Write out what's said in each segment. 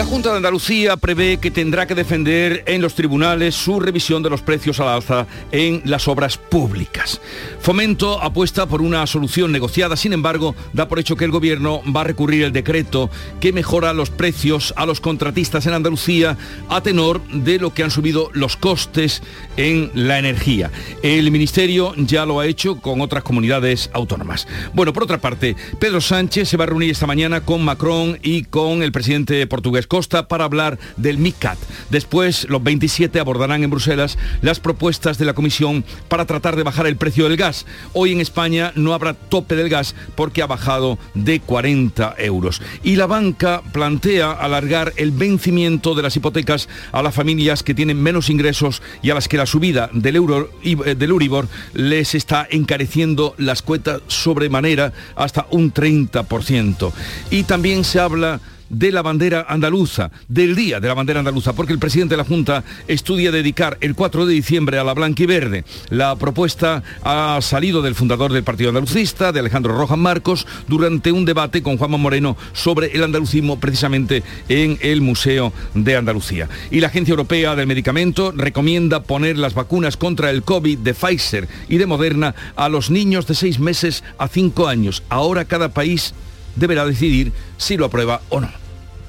La Junta de Andalucía prevé que tendrá que defender en los tribunales su revisión de los precios al alza en las obras públicas. Fomento apuesta por una solución negociada, sin embargo, da por hecho que el Gobierno va a recurrir el decreto que mejora los precios a los contratistas en Andalucía a tenor de lo que han subido los costes en la energía. El Ministerio ya lo ha hecho con otras comunidades autónomas. Bueno, por otra parte, Pedro Sánchez se va a reunir esta mañana con Macron y con el presidente portugués Costa para hablar del MICAT. Después, los 27 abordarán en Bruselas las propuestas de la Comisión para tratar de bajar el precio del gas. Hoy en España no habrá tope del gas porque ha bajado de 40 euros. Y la banca plantea alargar el vencimiento de las hipotecas a las familias que tienen menos ingresos y a las que la subida del, euro, eh, del Uribor les está encareciendo las cuotas sobremanera hasta un 30%. Y también se habla de la bandera andaluza, del Día de la Bandera Andaluza, porque el presidente de la Junta estudia dedicar el 4 de diciembre a la blanca y verde. La propuesta ha salido del fundador del Partido Andalucista, de Alejandro Rojas Marcos, durante un debate con Juanma Moreno sobre el andalucismo precisamente en el Museo de Andalucía. Y la Agencia Europea del Medicamento recomienda poner las vacunas contra el COVID de Pfizer y de Moderna a los niños de 6 meses a 5 años. Ahora cada país deberá decidir si lo aprueba o no.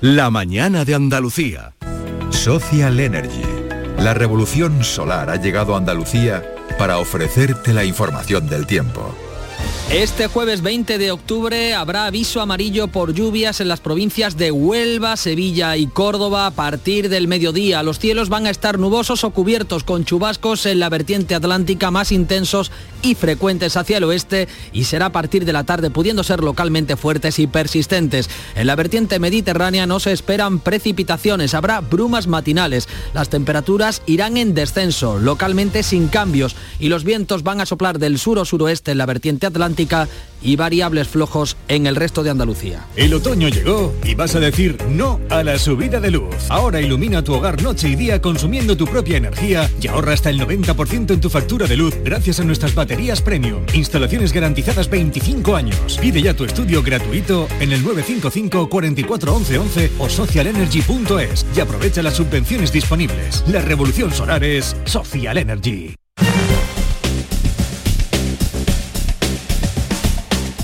La mañana de Andalucía. Social Energy. La revolución solar ha llegado a Andalucía para ofrecerte la información del tiempo. Este jueves 20 de octubre habrá aviso amarillo por lluvias en las provincias de Huelva, Sevilla y Córdoba a partir del mediodía. Los cielos van a estar nubosos o cubiertos con chubascos en la vertiente atlántica más intensos y frecuentes hacia el oeste y será a partir de la tarde pudiendo ser localmente fuertes y persistentes. En la vertiente mediterránea no se esperan precipitaciones, habrá brumas matinales. Las temperaturas irán en descenso, localmente sin cambios y los vientos van a soplar del sur o suroeste en la vertiente atlántica y variables flojos en el resto de Andalucía. El otoño llegó y vas a decir no a la subida de luz. Ahora ilumina tu hogar noche y día consumiendo tu propia energía y ahorra hasta el 90% en tu factura de luz gracias a nuestras baterías premium. Instalaciones garantizadas 25 años. Pide ya tu estudio gratuito en el 955 44 11 o socialenergy.es y aprovecha las subvenciones disponibles. La revolución solar es Social Energy.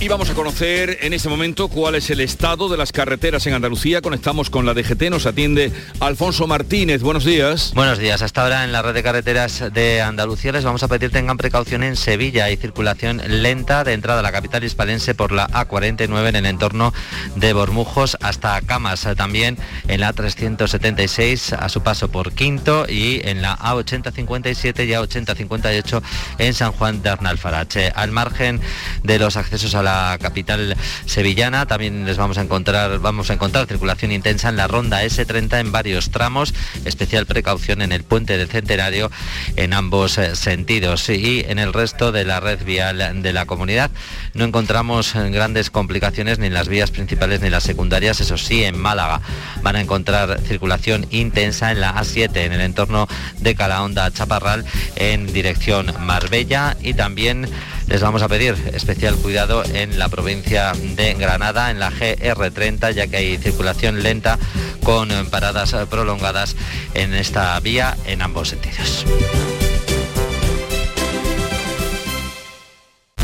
Vamos a conocer en este momento cuál es el estado de las carreteras en Andalucía. Conectamos con la DGT, nos atiende Alfonso Martínez. Buenos días. Buenos días. Hasta ahora en la red de carreteras de Andalucía les vamos a pedir tengan precaución en Sevilla. Hay circulación lenta de entrada a la capital hispalense por la A49 en el entorno de Bormujos hasta Camas. También en la A376 a su paso por Quinto y en la A8057 y A8058 en San Juan de Arnalfarache. Al margen de los accesos a la capital sevillana. También les vamos a encontrar, vamos a encontrar circulación intensa en la ronda S30 en varios tramos, especial precaución en el puente del Centenario en ambos eh, sentidos. Y en el resto de la red vial de la comunidad. No encontramos eh, grandes complicaciones ni en las vías principales ni en las secundarias, eso sí, en Málaga. Van a encontrar circulación intensa en la A7 en el entorno de Calahonda Chaparral en dirección Marbella y también les vamos a pedir especial cuidado en la provincia de Granada, en la GR30, ya que hay circulación lenta con paradas prolongadas en esta vía en ambos sentidos.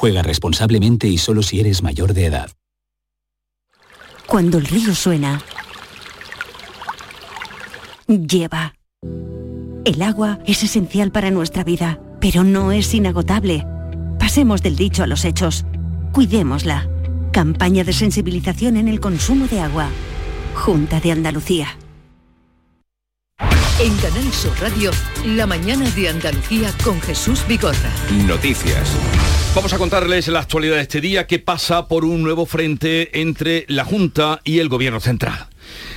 Juega responsablemente y solo si eres mayor de edad. Cuando el río suena, lleva. El agua es esencial para nuestra vida, pero no es inagotable. Pasemos del dicho a los hechos. Cuidémosla. Campaña de sensibilización en el consumo de agua. Junta de Andalucía. En Canal Sur Radio, la mañana de Andalucía con Jesús Vigorra. Noticias. Vamos a contarles la actualidad de este día que pasa por un nuevo frente entre la Junta y el Gobierno Central.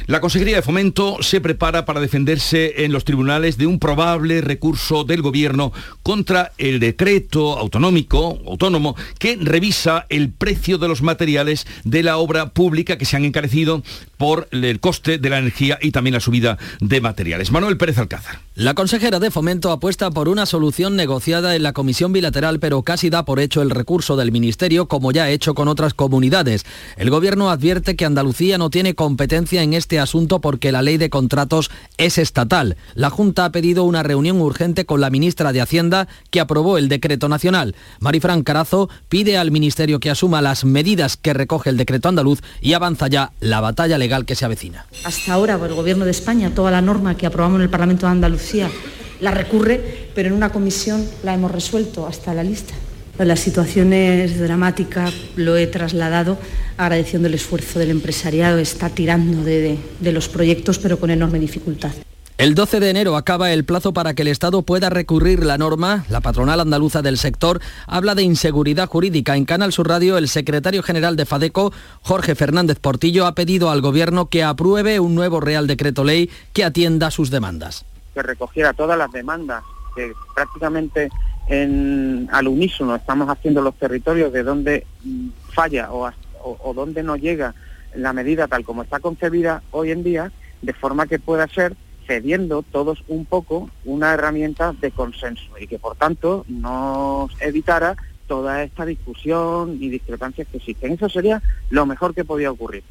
La Consejería de Fomento se prepara para defenderse en los tribunales de un probable recurso del Gobierno contra el decreto autonómico, autónomo, que revisa el precio de los materiales de la obra pública que se han encarecido por el coste de la energía y también la subida de materiales. Manuel Pérez Alcázar. La consejera de Fomento apuesta por una solución negociada en la comisión bilateral, pero casi da por hecho el recurso del Ministerio, como ya ha hecho con otras comunidades. El Gobierno advierte que Andalucía no tiene competencia en este asunto porque la ley de contratos es estatal. La Junta ha pedido una reunión urgente con la ministra de Hacienda, que aprobó el decreto nacional. Marifran Carazo pide al Ministerio que asuma las medidas que recoge el decreto andaluz y avanza ya la batalla legal que se avecina. Hasta ahora, el Gobierno de España, toda la norma que aprobamos en el Parlamento de Andalucía la recurre, pero en una comisión la hemos resuelto hasta la lista. La situación es dramática, lo he trasladado agradeciendo el esfuerzo del empresariado, está tirando de, de los proyectos, pero con enorme dificultad. El 12 de enero acaba el plazo para que el Estado pueda recurrir la norma. La patronal andaluza del sector habla de inseguridad jurídica. En Canal Sur Radio, el secretario general de FADECO, Jorge Fernández Portillo, ha pedido al Gobierno que apruebe un nuevo Real Decreto Ley que atienda sus demandas que recogiera todas las demandas que prácticamente en, al unísono estamos haciendo los territorios de donde falla o, o, donde no llega la medida tal como está concebida hoy en día, de forma que pueda ser cediendo todos un poco una herramienta de consenso y que por tanto nos evitara toda esta discusión y discrepancias que existen. Eso sería lo mejor que podía ocurrir.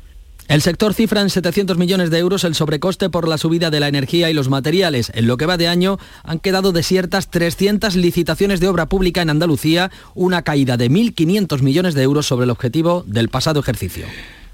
El sector cifra en 700 millones de euros el sobrecoste por la subida de la energía y los materiales. En lo que va de año han quedado desiertas 300 licitaciones de obra pública en Andalucía, una caída de 1.500 millones de euros sobre el objetivo del pasado ejercicio.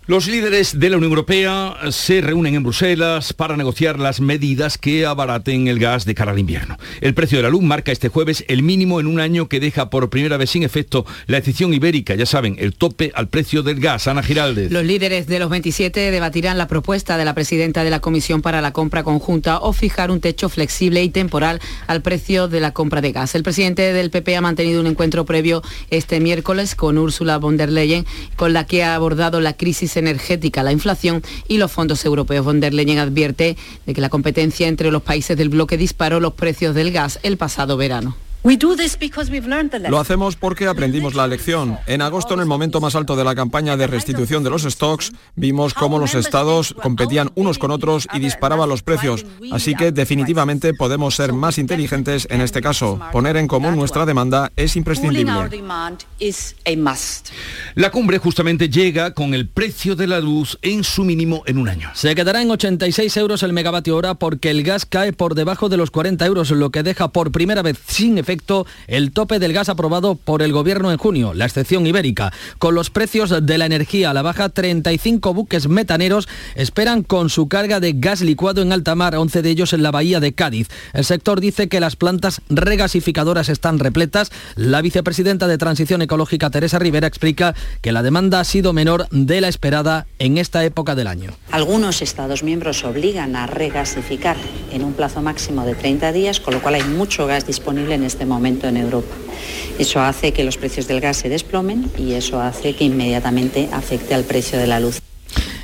Los líderes de la Unión Europea se reúnen en Bruselas para negociar las medidas que abaraten el gas de cara al invierno. El precio de la luz marca este jueves el mínimo en un año que deja por primera vez sin efecto la decisión ibérica, ya saben, el tope al precio del gas. Ana Giraldez. Los líderes de los 27 debatirán la propuesta de la presidenta de la Comisión para la compra conjunta o fijar un techo flexible y temporal al precio de la compra de gas. El presidente del PP ha mantenido un encuentro previo este miércoles con Ursula von der Leyen, con la que ha abordado la crisis energética, la inflación y los fondos europeos. Von der Leyen advierte de que la competencia entre los países del bloque disparó los precios del gas el pasado verano. Lo hacemos porque aprendimos la lección. En agosto, en el momento más alto de la campaña de restitución de los stocks, vimos cómo los estados competían unos con otros y disparaban los precios. Así que definitivamente podemos ser más inteligentes en este caso. Poner en común nuestra demanda es imprescindible. La cumbre justamente llega con el precio de la luz en su mínimo en un año. Se quedará en 86 euros el megavatio hora porque el gas cae por debajo de los 40 euros, lo que deja por primera vez sin efecto el tope del gas aprobado por el gobierno en junio, la excepción ibérica. Con los precios de la energía a la baja, 35 buques metaneros esperan con su carga de gas licuado en alta mar, 11 de ellos en la bahía de Cádiz. El sector dice que las plantas regasificadoras están repletas. La vicepresidenta de Transición Ecológica, Teresa Rivera, explica que la demanda ha sido menor de la esperada en esta época del año. Algunos Estados miembros obligan a regasificar en un plazo máximo de 30 días, con lo cual hay mucho gas disponible en este momento en Europa. Eso hace que los precios del gas se desplomen y eso hace que inmediatamente afecte al precio de la luz.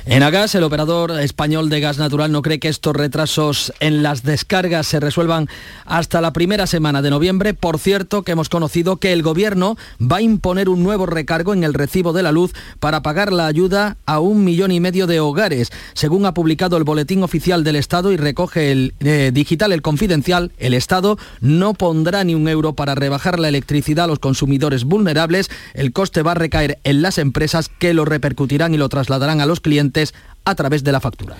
En Agas, el operador español de gas natural no cree que estos retrasos en las descargas se resuelvan hasta la primera semana de noviembre. Por cierto, que hemos conocido que el gobierno va a imponer un nuevo recargo en el recibo de la luz para pagar la ayuda a un millón y medio de hogares. Según ha publicado el Boletín Oficial del Estado y recoge el eh, digital El Confidencial, el Estado no pondrá ni un euro para rebajar la electricidad a los consumidores vulnerables. El coste va a recaer en las empresas que lo repercutirán y lo trasladarán a los clientes a través de la factura.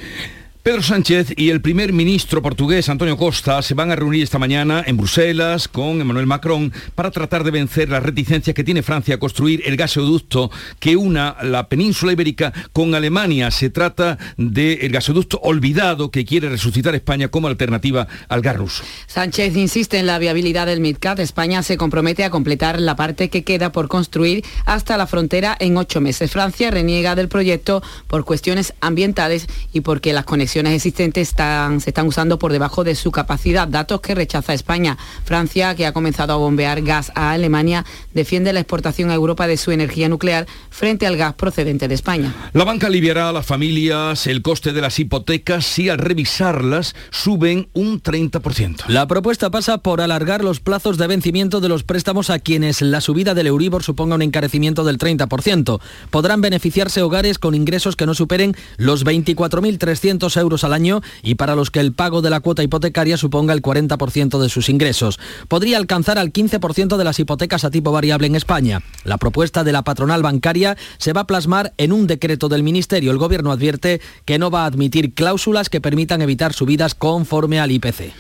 Pedro Sánchez y el primer ministro portugués Antonio Costa se van a reunir esta mañana en Bruselas con Emmanuel Macron para tratar de vencer las reticencias que tiene Francia a construir el gasoducto que una la península ibérica con Alemania. Se trata del gasoducto olvidado que quiere resucitar España como alternativa al gas ruso. Sánchez insiste en la viabilidad del MidCat. España se compromete a completar la parte que queda por construir hasta la frontera en ocho meses. Francia reniega del proyecto por cuestiones ambientales y porque las conexiones existentes están, se están usando por debajo de su capacidad, datos que rechaza España. Francia, que ha comenzado a bombear gas a Alemania, defiende la exportación a Europa de su energía nuclear frente al gas procedente de España. La banca aliviará a las familias el coste de las hipotecas si al revisarlas suben un 30%. La propuesta pasa por alargar los plazos de vencimiento de los préstamos a quienes la subida del Euribor suponga un encarecimiento del 30%. Podrán beneficiarse hogares con ingresos que no superen los 24.300 euros euros al año y para los que el pago de la cuota hipotecaria suponga el 40% de sus ingresos. Podría alcanzar al 15% de las hipotecas a tipo variable en España. La propuesta de la patronal bancaria se va a plasmar en un decreto del Ministerio. El Gobierno advierte que no va a admitir cláusulas que permitan evitar subidas conforme al IPC.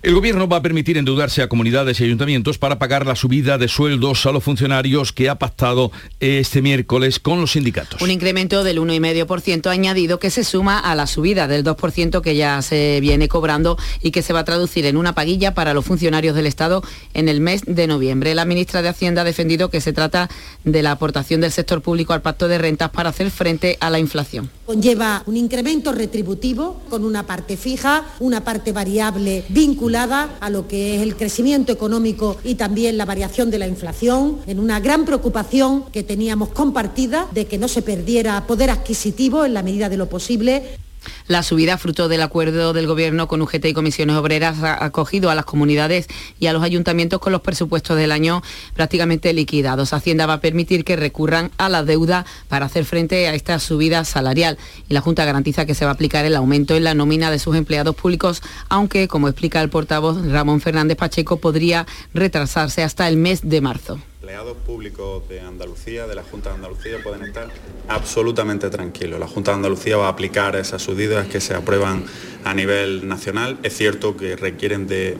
El Gobierno va a permitir endeudarse a comunidades y ayuntamientos para pagar la subida de sueldos a los funcionarios que ha pactado este miércoles con los sindicatos. Un incremento del 1,5% añadido que se suma a la subida del 2% que ya se viene cobrando y que se va a traducir en una paguilla para los funcionarios del Estado en el mes de noviembre. La ministra de Hacienda ha defendido que se trata de la aportación del sector público al pacto de rentas para hacer frente a la inflación. Conlleva un incremento retributivo con una parte fija, una parte variable vinculada a lo que es el crecimiento económico y también la variación de la inflación, en una gran preocupación que teníamos compartida de que no se perdiera poder adquisitivo en la medida de lo posible. La subida, fruto del acuerdo del Gobierno con UGT y comisiones obreras, ha acogido a las comunidades y a los ayuntamientos con los presupuestos del año prácticamente liquidados. Hacienda va a permitir que recurran a la deuda para hacer frente a esta subida salarial y la Junta garantiza que se va a aplicar el aumento en la nómina de sus empleados públicos, aunque, como explica el portavoz Ramón Fernández Pacheco, podría retrasarse hasta el mes de marzo empleados públicos de Andalucía, de la Junta de Andalucía, pueden estar absolutamente tranquilos. La Junta de Andalucía va a aplicar esas subidas que se aprueban a nivel nacional. Es cierto que requieren de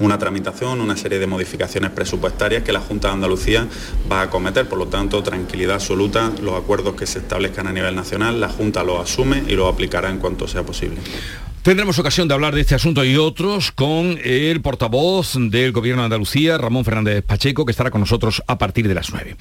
una tramitación, una serie de modificaciones presupuestarias que la Junta de Andalucía va a acometer. Por lo tanto, tranquilidad absoluta, los acuerdos que se establezcan a nivel nacional, la Junta los asume y los aplicará en cuanto sea posible. Tendremos ocasión de hablar de este asunto y otros con el portavoz del Gobierno de Andalucía, Ramón Fernández Pacheco, que estará con nosotros a partir de las 9.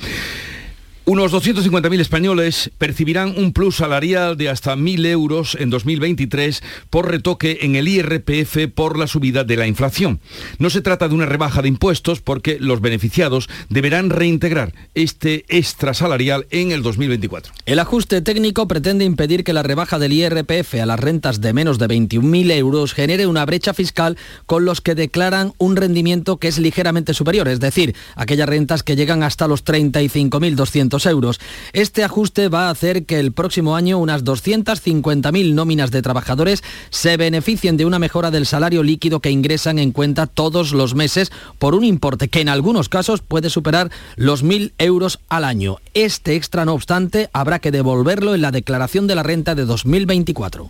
Unos 250.000 españoles percibirán un plus salarial de hasta 1.000 euros en 2023 por retoque en el IRPF por la subida de la inflación. No se trata de una rebaja de impuestos porque los beneficiados deberán reintegrar este extra salarial en el 2024. El ajuste técnico pretende impedir que la rebaja del IRPF a las rentas de menos de 21.000 euros genere una brecha fiscal con los que declaran un rendimiento que es ligeramente superior, es decir, aquellas rentas que llegan hasta los 35.200 euros. Este ajuste va a hacer que el próximo año unas 250.000 nóminas de trabajadores se beneficien de una mejora del salario líquido que ingresan en cuenta todos los meses por un importe que en algunos casos puede superar los 1.000 euros al año. Este extra, no obstante, habrá que devolverlo en la declaración de la renta de 2024.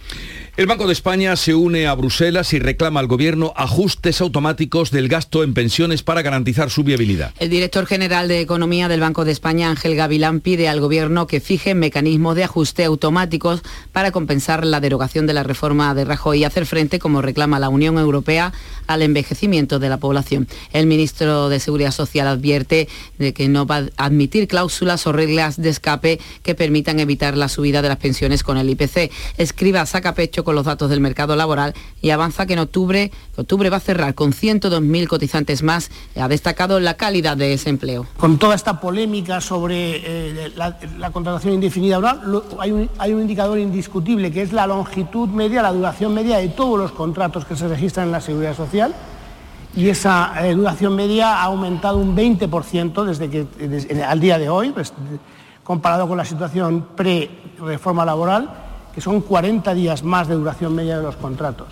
El Banco de España se une a Bruselas y reclama al Gobierno ajustes automáticos del gasto en pensiones para garantizar su viabilidad. El director general de Economía del Banco de España, Ángel Gavilán, pide al Gobierno que fije mecanismos de ajuste automáticos para compensar la derogación de la reforma de Rajoy y hacer frente, como reclama la Unión Europea, al envejecimiento de la población. El ministro de Seguridad Social advierte de que no va a admitir cláusulas o reglas de escape que permitan evitar la subida de las pensiones con el IPC. Escriba saca pecho con los datos del mercado laboral y avanza que en octubre, octubre va a cerrar con 102.000 cotizantes más. Ha destacado la calidad de ese empleo. Con toda esta polémica sobre eh, la, contratación indefinida hay, un, hay un indicador indiscutible que es la longitud media, la duración media de todos los contratos que se registran en la seguridad social y esa eh, duración media ha aumentado un 20% desde que al día de hoy, pues, comparado con la situación pre-reforma laboral que son 40 días más de duración media de los contratos.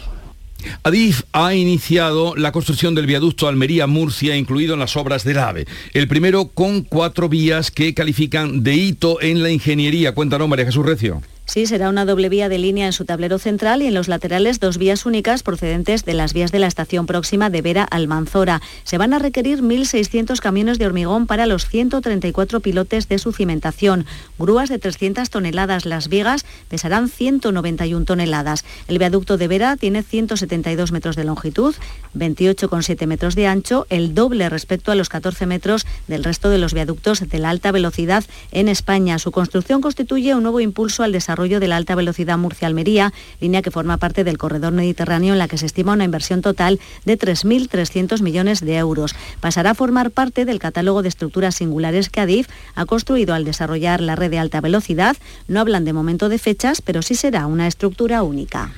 Adif ha iniciado la construcción del viaducto Almería-Murcia, incluido en las obras del AVE. El primero con cuatro vías que califican de hito en la ingeniería. Cuéntanos, María Jesús Recio. Sí, será una doble vía de línea en su tablero central y en los laterales dos vías únicas procedentes de las vías de la estación próxima de Vera Almanzora. Se van a requerir 1.600 camiones de hormigón para los 134 pilotes de su cimentación, grúas de 300 toneladas. Las vigas pesarán 191 toneladas. El viaducto de Vera tiene 172 metros de longitud, 28,7 metros de ancho, el doble respecto a los 14 metros del resto de los viaductos de la alta velocidad en España. Su construcción constituye un nuevo impulso al desarrollo de la alta velocidad Murcia-Almería, línea que forma parte del corredor mediterráneo en la que se estima una inversión total de 3.300 millones de euros. Pasará a formar parte del catálogo de estructuras singulares que Adif ha construido al desarrollar la red de alta velocidad. No hablan de momento de fechas, pero sí será una estructura única.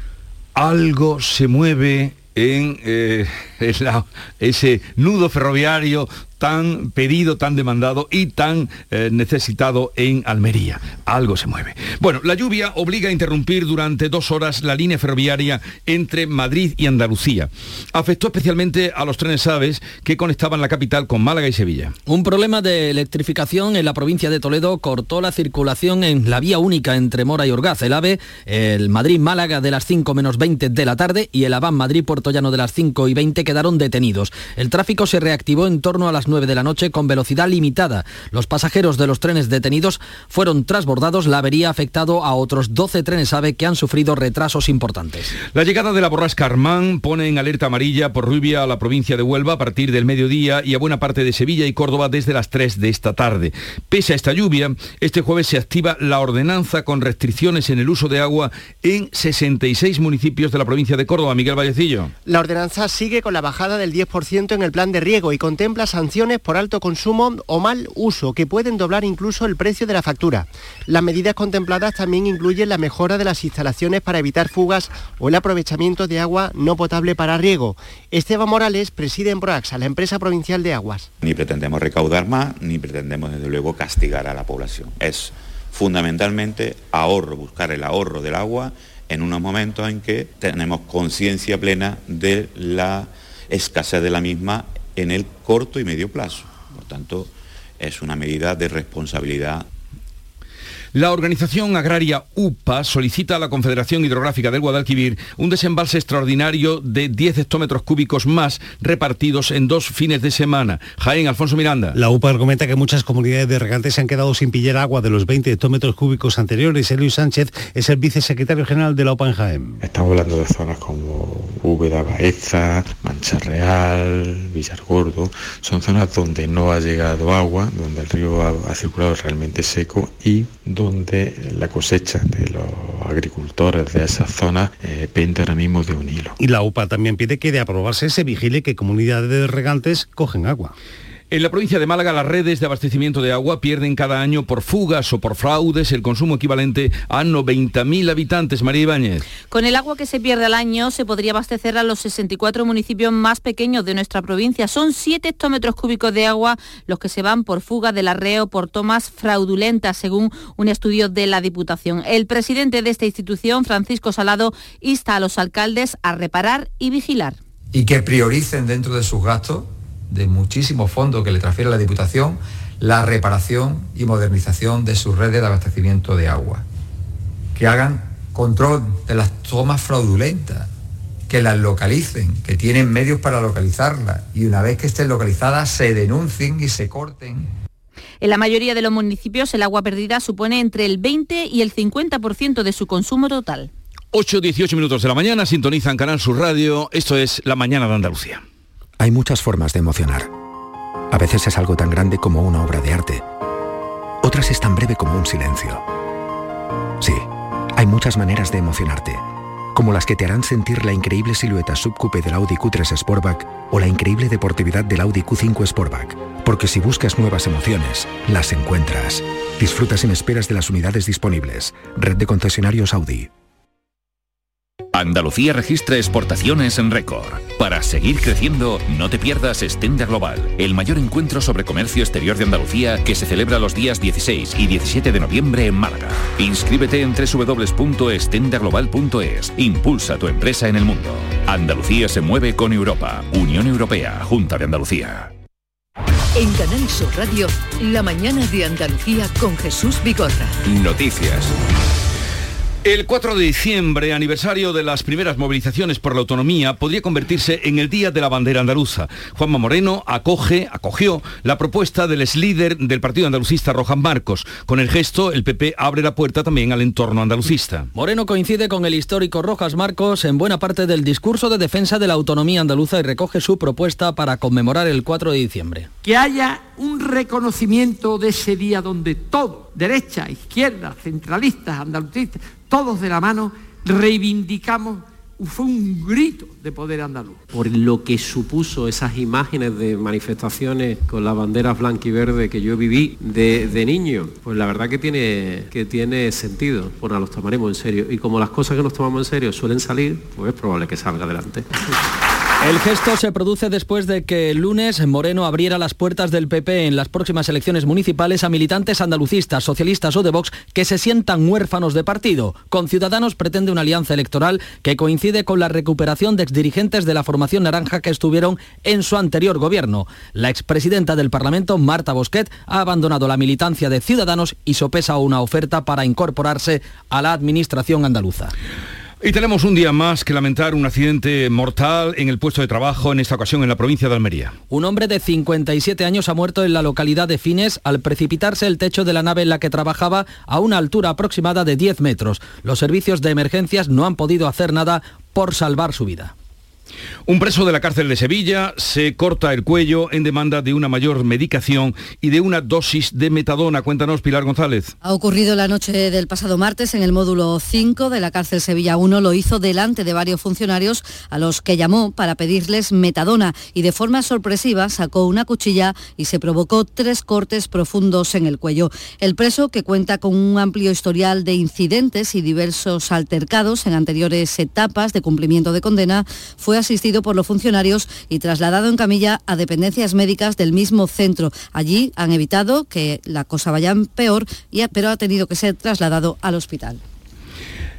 Algo se mueve en eh, ese nudo ferroviario tan pedido, tan demandado y tan eh, necesitado en Almería. Algo se mueve. Bueno, la lluvia obliga a interrumpir durante dos horas la línea ferroviaria entre Madrid y Andalucía. Afectó especialmente a los trenes aves que conectaban la capital con Málaga y Sevilla. Un problema de electrificación en la provincia de Toledo cortó la circulación en la vía única entre Mora y Orgaz. El AVE, el Madrid-Málaga de las 5 menos 20 de la tarde y el Aván Madrid-Puerto Llano de las 5 y 20 quedaron detenidos. El tráfico se reactivó en torno a las 9 de la noche con velocidad limitada. Los pasajeros de los trenes detenidos fueron trasbordados. La avería ha afectado a otros 12 trenes AVE que han sufrido retrasos importantes. La llegada de la borrasca Armán pone en alerta amarilla por Rubia a la provincia de Huelva a partir del mediodía y a buena parte de Sevilla y Córdoba desde las 3 de esta tarde. Pese a esta lluvia, este jueves se activa la ordenanza con restricciones en el uso de agua en 66 municipios de la provincia de Córdoba. Miguel Vallecillo. La ordenanza sigue con la bajada del 10% en el plan de riego y contempla sanciones por alto consumo o mal uso, que pueden doblar incluso el precio de la factura. Las medidas contempladas también incluyen la mejora de las instalaciones para evitar fugas o el aprovechamiento de agua no potable para riego. Esteban Morales preside en Proaxa, la empresa provincial de aguas. Ni pretendemos recaudar más, ni pretendemos desde luego castigar a la población. Es fundamentalmente ahorro, buscar el ahorro del agua en unos momentos en que tenemos conciencia plena de la escasez de la misma en el corto y medio plazo. Por tanto, es una medida de responsabilidad la organización agraria UPA solicita a la Confederación Hidrográfica del Guadalquivir un desembalse extraordinario de 10 hectómetros cúbicos más repartidos en dos fines de semana. Jaén, Alfonso Miranda. La UPA argumenta que muchas comunidades de regantes se han quedado sin pillar agua de los 20 hectómetros cúbicos anteriores. Luis Sánchez es el vicesecretario general de la UPA en Jaén. Estamos hablando de zonas como Úbeda, Baeza, Mancha Real, Villargordo. Son zonas donde no ha llegado agua, donde el río ha, circulado realmente seco y donde donde la cosecha de los agricultores de esas zonas eh, pende ahora mismo de un hilo. Y la UPA también pide que de aprobarse se vigile que comunidades de regantes cogen agua. En la provincia de Málaga las redes de abastecimiento de agua pierden cada año por fugas o por fraudes el consumo equivalente a 90.000 habitantes. María Ibáñez. Con el agua que se pierde al año se podría abastecer a los 64 municipios más pequeños de nuestra provincia. Son 7 hectómetros cúbicos de agua los que se van por fuga del arreo por tomas fraudulentas, según un estudio de la Diputación. El presidente de esta institución, Francisco Salado, insta a los alcaldes a reparar y vigilar. Y que prioricen dentro de sus gastos de muchísimos fondos que le transfiere la Diputación la reparación y modernización de sus redes de abastecimiento de agua. Que hagan control de las tomas fraudulentas, que las localicen, que tienen medios para localizarlas y una vez que estén localizadas se denuncien y se corten. En la mayoría de los municipios el agua perdida supone entre el 20 y el 50% de su consumo total. 8-18 minutos de la mañana, sintonizan Canal Sur Radio, esto es La Mañana de Andalucía. Hay muchas formas de emocionar. A veces es algo tan grande como una obra de arte. Otras es tan breve como un silencio. Sí, hay muchas maneras de emocionarte, como las que te harán sentir la increíble silueta subcoupe del Audi Q3 Sportback o la increíble deportividad del Audi Q5 Sportback. Porque si buscas nuevas emociones, las encuentras. Disfruta sin esperas de las unidades disponibles. Red de concesionarios Audi. Andalucía registra exportaciones en récord. Para seguir creciendo, no te pierdas Estenda Global, el mayor encuentro sobre comercio exterior de Andalucía que se celebra los días 16 y 17 de noviembre en Málaga. Inscríbete en www.estendaglobal.es. Impulsa tu empresa en el mundo. Andalucía se mueve con Europa. Unión Europea, Junta de Andalucía. En Canal Sur Radio, la mañana de Andalucía con Jesús Vigorra. Noticias. El 4 de diciembre, aniversario de las primeras movilizaciones por la autonomía, podría convertirse en el Día de la Bandera Andaluza. Juanma Moreno acoge, acogió la propuesta del ex líder del Partido Andalucista, Rojas Marcos. Con el gesto, el PP abre la puerta también al entorno andalucista. Moreno coincide con el histórico Rojas Marcos en buena parte del discurso de defensa de la autonomía andaluza y recoge su propuesta para conmemorar el 4 de diciembre. Que haya un reconocimiento de ese día donde todo, derecha, izquierda, centralistas, andalucistas, todos de la mano, reivindicamos fue un grito de poder andaluz. Por lo que supuso esas imágenes de manifestaciones con las banderas blanca y verde que yo viví de, niño, pues la verdad que tiene, que tiene sentido. Bueno, los tomaremos en serio. Y como las cosas que nos tomamos en serio suelen salir, pues es probable que salga adelante. El gesto se produce después de que el lunes Moreno abriera las puertas del PP en las próximas elecciones municipales a militantes andalucistas, socialistas o de Vox que se sientan huérfanos de partido. Con Ciudadanos pretende una alianza electoral que coincide con la recuperación de exdirigentes de la formación naranja que estuvieron en su anterior gobierno. La expresidenta del Parlamento, Marta Bosquet, ha abandonado la militancia de Ciudadanos y sopesa una oferta para incorporarse a la administración andaluza. Y tenemos un día más que lamentar un accidente mortal en el puesto de trabajo, en esta ocasión en la provincia de Almería. Un hombre de 57 años ha muerto en la localidad de Fines al precipitarse el techo de la nave en la que trabajaba a una altura aproximada de 10 metros. Los servicios de emergencias no han podido hacer nada por salvar su vida. Un preso de la cárcel de Sevilla se corta el cuello en demanda de una mayor medicación y de una dosis de metadona. Cuéntanos, Pilar González. Ha ocurrido la noche del pasado martes en el módulo 5 de la cárcel Sevilla 1. Lo hizo delante de varios funcionarios a los que llamó para pedirles metadona y de forma sorpresiva sacó una cuchilla y se provocó tres cortes profundos en el cuello. El preso, que cuenta con un amplio historial de incidentes y diversos altercados en anteriores etapas de cumplimiento de condena, fue asistido por los funcionarios y trasladado en camilla a dependencias médicas del mismo centro. Allí han evitado que la cosa vaya peor, pero ha tenido que ser trasladado al hospital.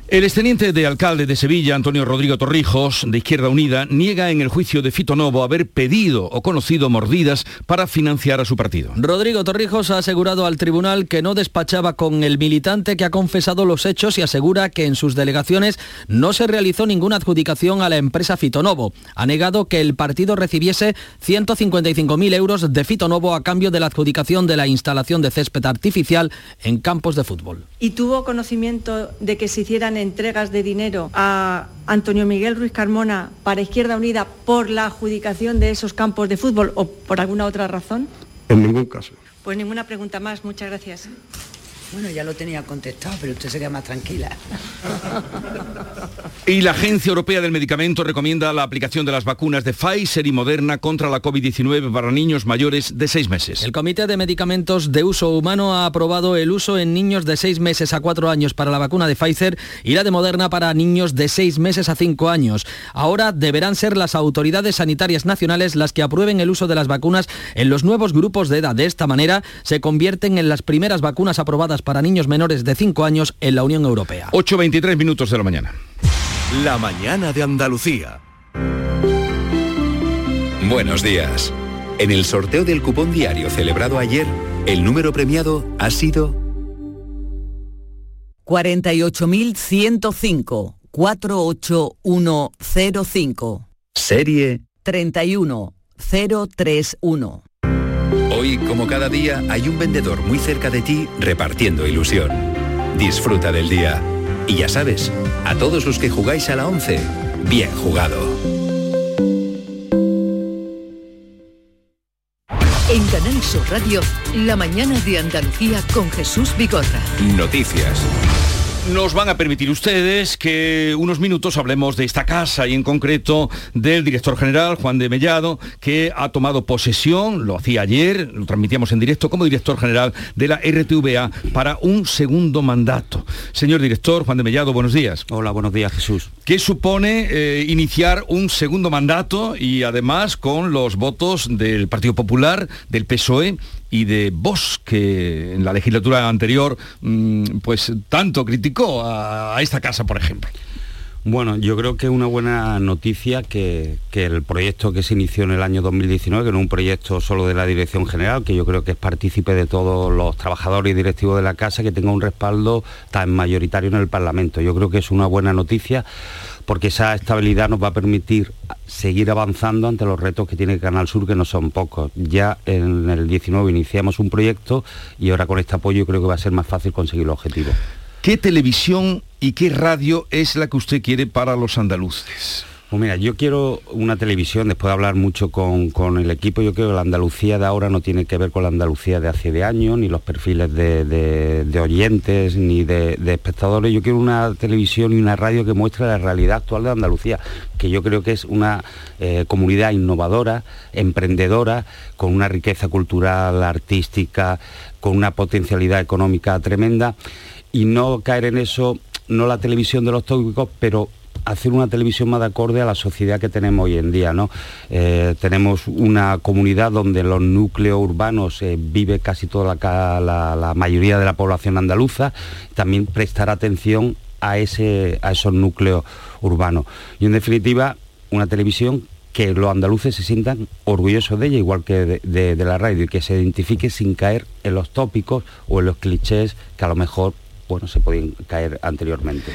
El exteniente de alcalde de Sevilla, Antonio Rodrigo Torrijos, de Izquierda Unida, niega en el juicio de Fito Novo haber pedido o conocido mordidas para financiar a su partido. Rodrigo Torrijos ha asegurado al tribunal que no despachaba con el militante que ha confesado los hechos y asegura que en sus delegaciones no se realizó ninguna adjudicación a la empresa Fito Novo. Ha negado que el partido recibiese 155.000 euros de Fito Novo a cambio de la adjudicación de la instalación de césped artificial en campos de fútbol. ¿Y tuvo conocimiento de que se hicieran entregas de dinero a Antonio Miguel Ruiz Carmona para Izquierda Unida por la adjudicación de esos campos de fútbol o por alguna otra razón? En ningún caso. Pues ninguna pregunta más. Muchas gracias. Bueno, ya lo tenía contestado, pero usted se queda más tranquila. Y la Agencia Europea del Medicamento recomienda la aplicación de las vacunas de Pfizer y Moderna contra la COVID-19 para niños mayores de seis meses. El Comité de Medicamentos de Uso Humano ha aprobado el uso en niños de seis meses a cuatro años para la vacuna de Pfizer y la de Moderna para niños de seis meses a cinco años. Ahora deberán ser las autoridades sanitarias nacionales las que aprueben el uso de las vacunas en los nuevos grupos de edad. De esta manera se convierten en las primeras vacunas aprobadas para niños menores de 5 años en la Unión Europea. 8.23 minutos de la mañana. La mañana de Andalucía. Buenos días. En el sorteo del cupón diario celebrado ayer, el número premiado ha sido 48.105 48105. Serie 31031. Hoy, como cada día, hay un vendedor muy cerca de ti repartiendo ilusión. Disfruta del día. Y ya sabes, a todos los que jugáis a la 11, bien jugado. En Canal Sur Radio, la mañana de Andalucía con Jesús Bigorra. Noticias. Nos van a permitir ustedes que unos minutos hablemos de esta casa y en concreto del director general Juan de Mellado, que ha tomado posesión, lo hacía ayer, lo transmitíamos en directo como director general de la RTVA para un segundo mandato. Señor director Juan de Mellado, buenos días. Hola, buenos días Jesús. ¿Qué supone eh, iniciar un segundo mandato y además con los votos del Partido Popular, del PSOE y de Vox, que en la legislatura anterior mm, pues tanto criticó a, esta casa, por ejemplo. Bueno, yo creo que es una buena noticia que, que, el proyecto que se inició en el año 2019, que no es un proyecto solo de la Dirección General, que yo creo que es partícipe de todos los trabajadores y directivos de la Casa, que tenga un respaldo tan mayoritario en el Parlamento. Yo creo que es una buena noticia porque esa estabilidad nos va a permitir seguir avanzando ante los retos que tiene Canal Sur, que no son pocos. Ya en el 19 iniciamos un proyecto y ahora con este apoyo creo que va a ser más fácil conseguir el objetivo. ¿Qué televisión y qué radio es la que usted quiere para los andaluces? Pues mira, yo quiero una televisión, después de hablar mucho con, con, el equipo, yo creo que la Andalucía de ahora no tiene que ver con la Andalucía de hace de años, ni los perfiles de, de, oyentes, ni de, de, espectadores. Yo quiero una televisión y una radio que muestre la realidad actual de Andalucía, que yo creo que es una eh, comunidad innovadora, emprendedora, con una riqueza cultural, artística, con una potencialidad económica tremenda, y no caer en eso, no la televisión de los tópicos, pero hacer una televisión más de acorde a la sociedad que tenemos hoy en día. ¿no? Eh, tenemos una comunidad donde los núcleos urbanos eh, vive casi toda la, mayoría de la población andaluza, también prestar atención a, ese, a esos núcleos urbanos. Y en definitiva, una televisión que los andaluces se sientan orgullosos de ella, igual que de la radio, y que se identifique sin caer en los tópicos o en los clichés que a lo mejor bueno, se podían caer anteriormente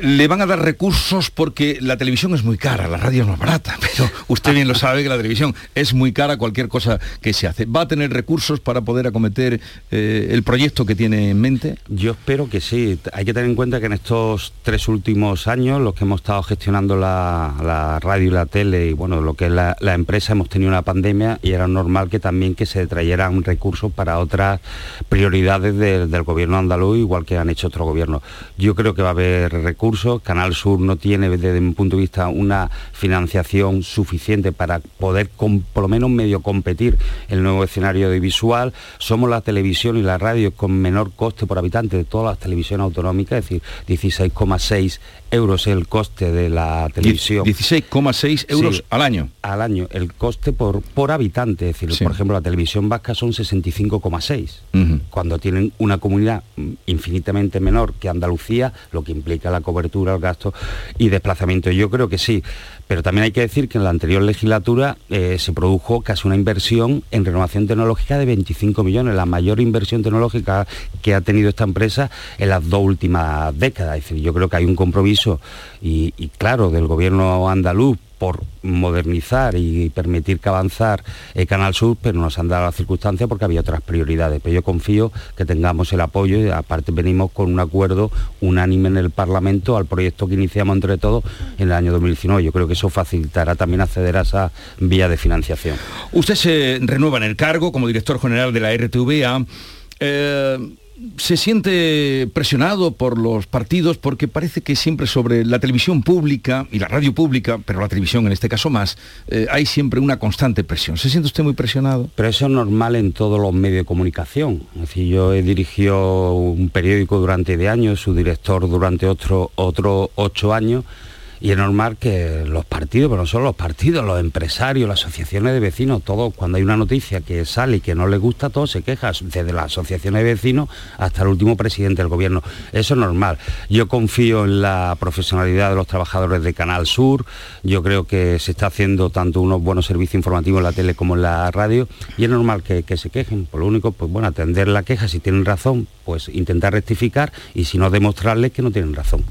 le van a dar recursos porque la televisión es muy cara, la radio es más barata, pero usted bien lo sabe que la televisión es muy cara cualquier cosa que se hace. ¿Va a tener recursos para poder acometer eh, el proyecto que tiene en mente? Yo espero que sí. Hay que tener en cuenta que en estos tres últimos años, los que hemos estado gestionando la, la radio y la tele y bueno, lo que es la, la, empresa, hemos tenido una pandemia y era normal que también que se trayeran recursos para otras prioridades de, del gobierno andaluz, igual que han hecho otros gobiernos. Yo creo que va a haber recursos recursos. Canal Sur no tiene, desde mi punto de vista, una financiación suficiente para poder, con, por lo menos, medio competir el nuevo escenario audiovisual. Somos la televisión y la radio con menor coste por habitante de todas las televisiones autonómicas, es decir, 16,6 euros el coste de la televisión. 16,6 euros sí, al año. Al año, el coste por, por habitante, es decir, sí. por ejemplo, la televisión vasca son 65,6, uh -huh. cuando tienen una comunidad infinitamente menor que Andalucía, lo que implica la cobertura, el gasto y desplazamiento. Yo creo que sí, pero también hay que decir que en la anterior legislatura eh, se produjo casi una inversión en renovación tecnológica de 25 millones, la mayor inversión tecnológica que ha tenido esta empresa en las dos últimas décadas. Es decir, yo creo que hay un compromiso y, y claro, del gobierno andaluz por modernizar y permitir que avanzar el Canal Sur, pero nos han dado las circunstancias porque había otras prioridades. Pero yo confío que tengamos el apoyo y aparte venimos con un acuerdo unánime en el Parlamento al proyecto que iniciamos entre todos en el año 2019. Yo creo que eso facilitará también acceder a esa vía de financiación. Usted se renueva en el cargo como director general de la RTVA. Eh se siente presionado por los partidos porque parece que siempre sobre la televisión pública y la radio pública, pero la televisión en este caso más, eh, hay siempre una constante presión. ¿Se siente usted muy presionado? Pero eso es normal en todos los medios de comunicación. Es yo he dirigido un periódico durante de años, su director durante otro, otro ocho años y es normal que los partidos, pero no solo los partidos, los empresarios, las asociaciones de vecinos, todos, cuando hay una noticia que sale y que no les gusta, todos se quejan, desde las asociaciones de vecinos hasta el último presidente del gobierno. Eso es normal. Yo confío en la profesionalidad de los trabajadores de Canal Sur, yo creo que se está haciendo tanto unos buenos servicios informativos en la tele como en la radio, y es normal que, se quejen. Por lo único, pues bueno, atender la queja, si tienen razón, pues intentar rectificar, y si no, demostrarles que no tienen razón.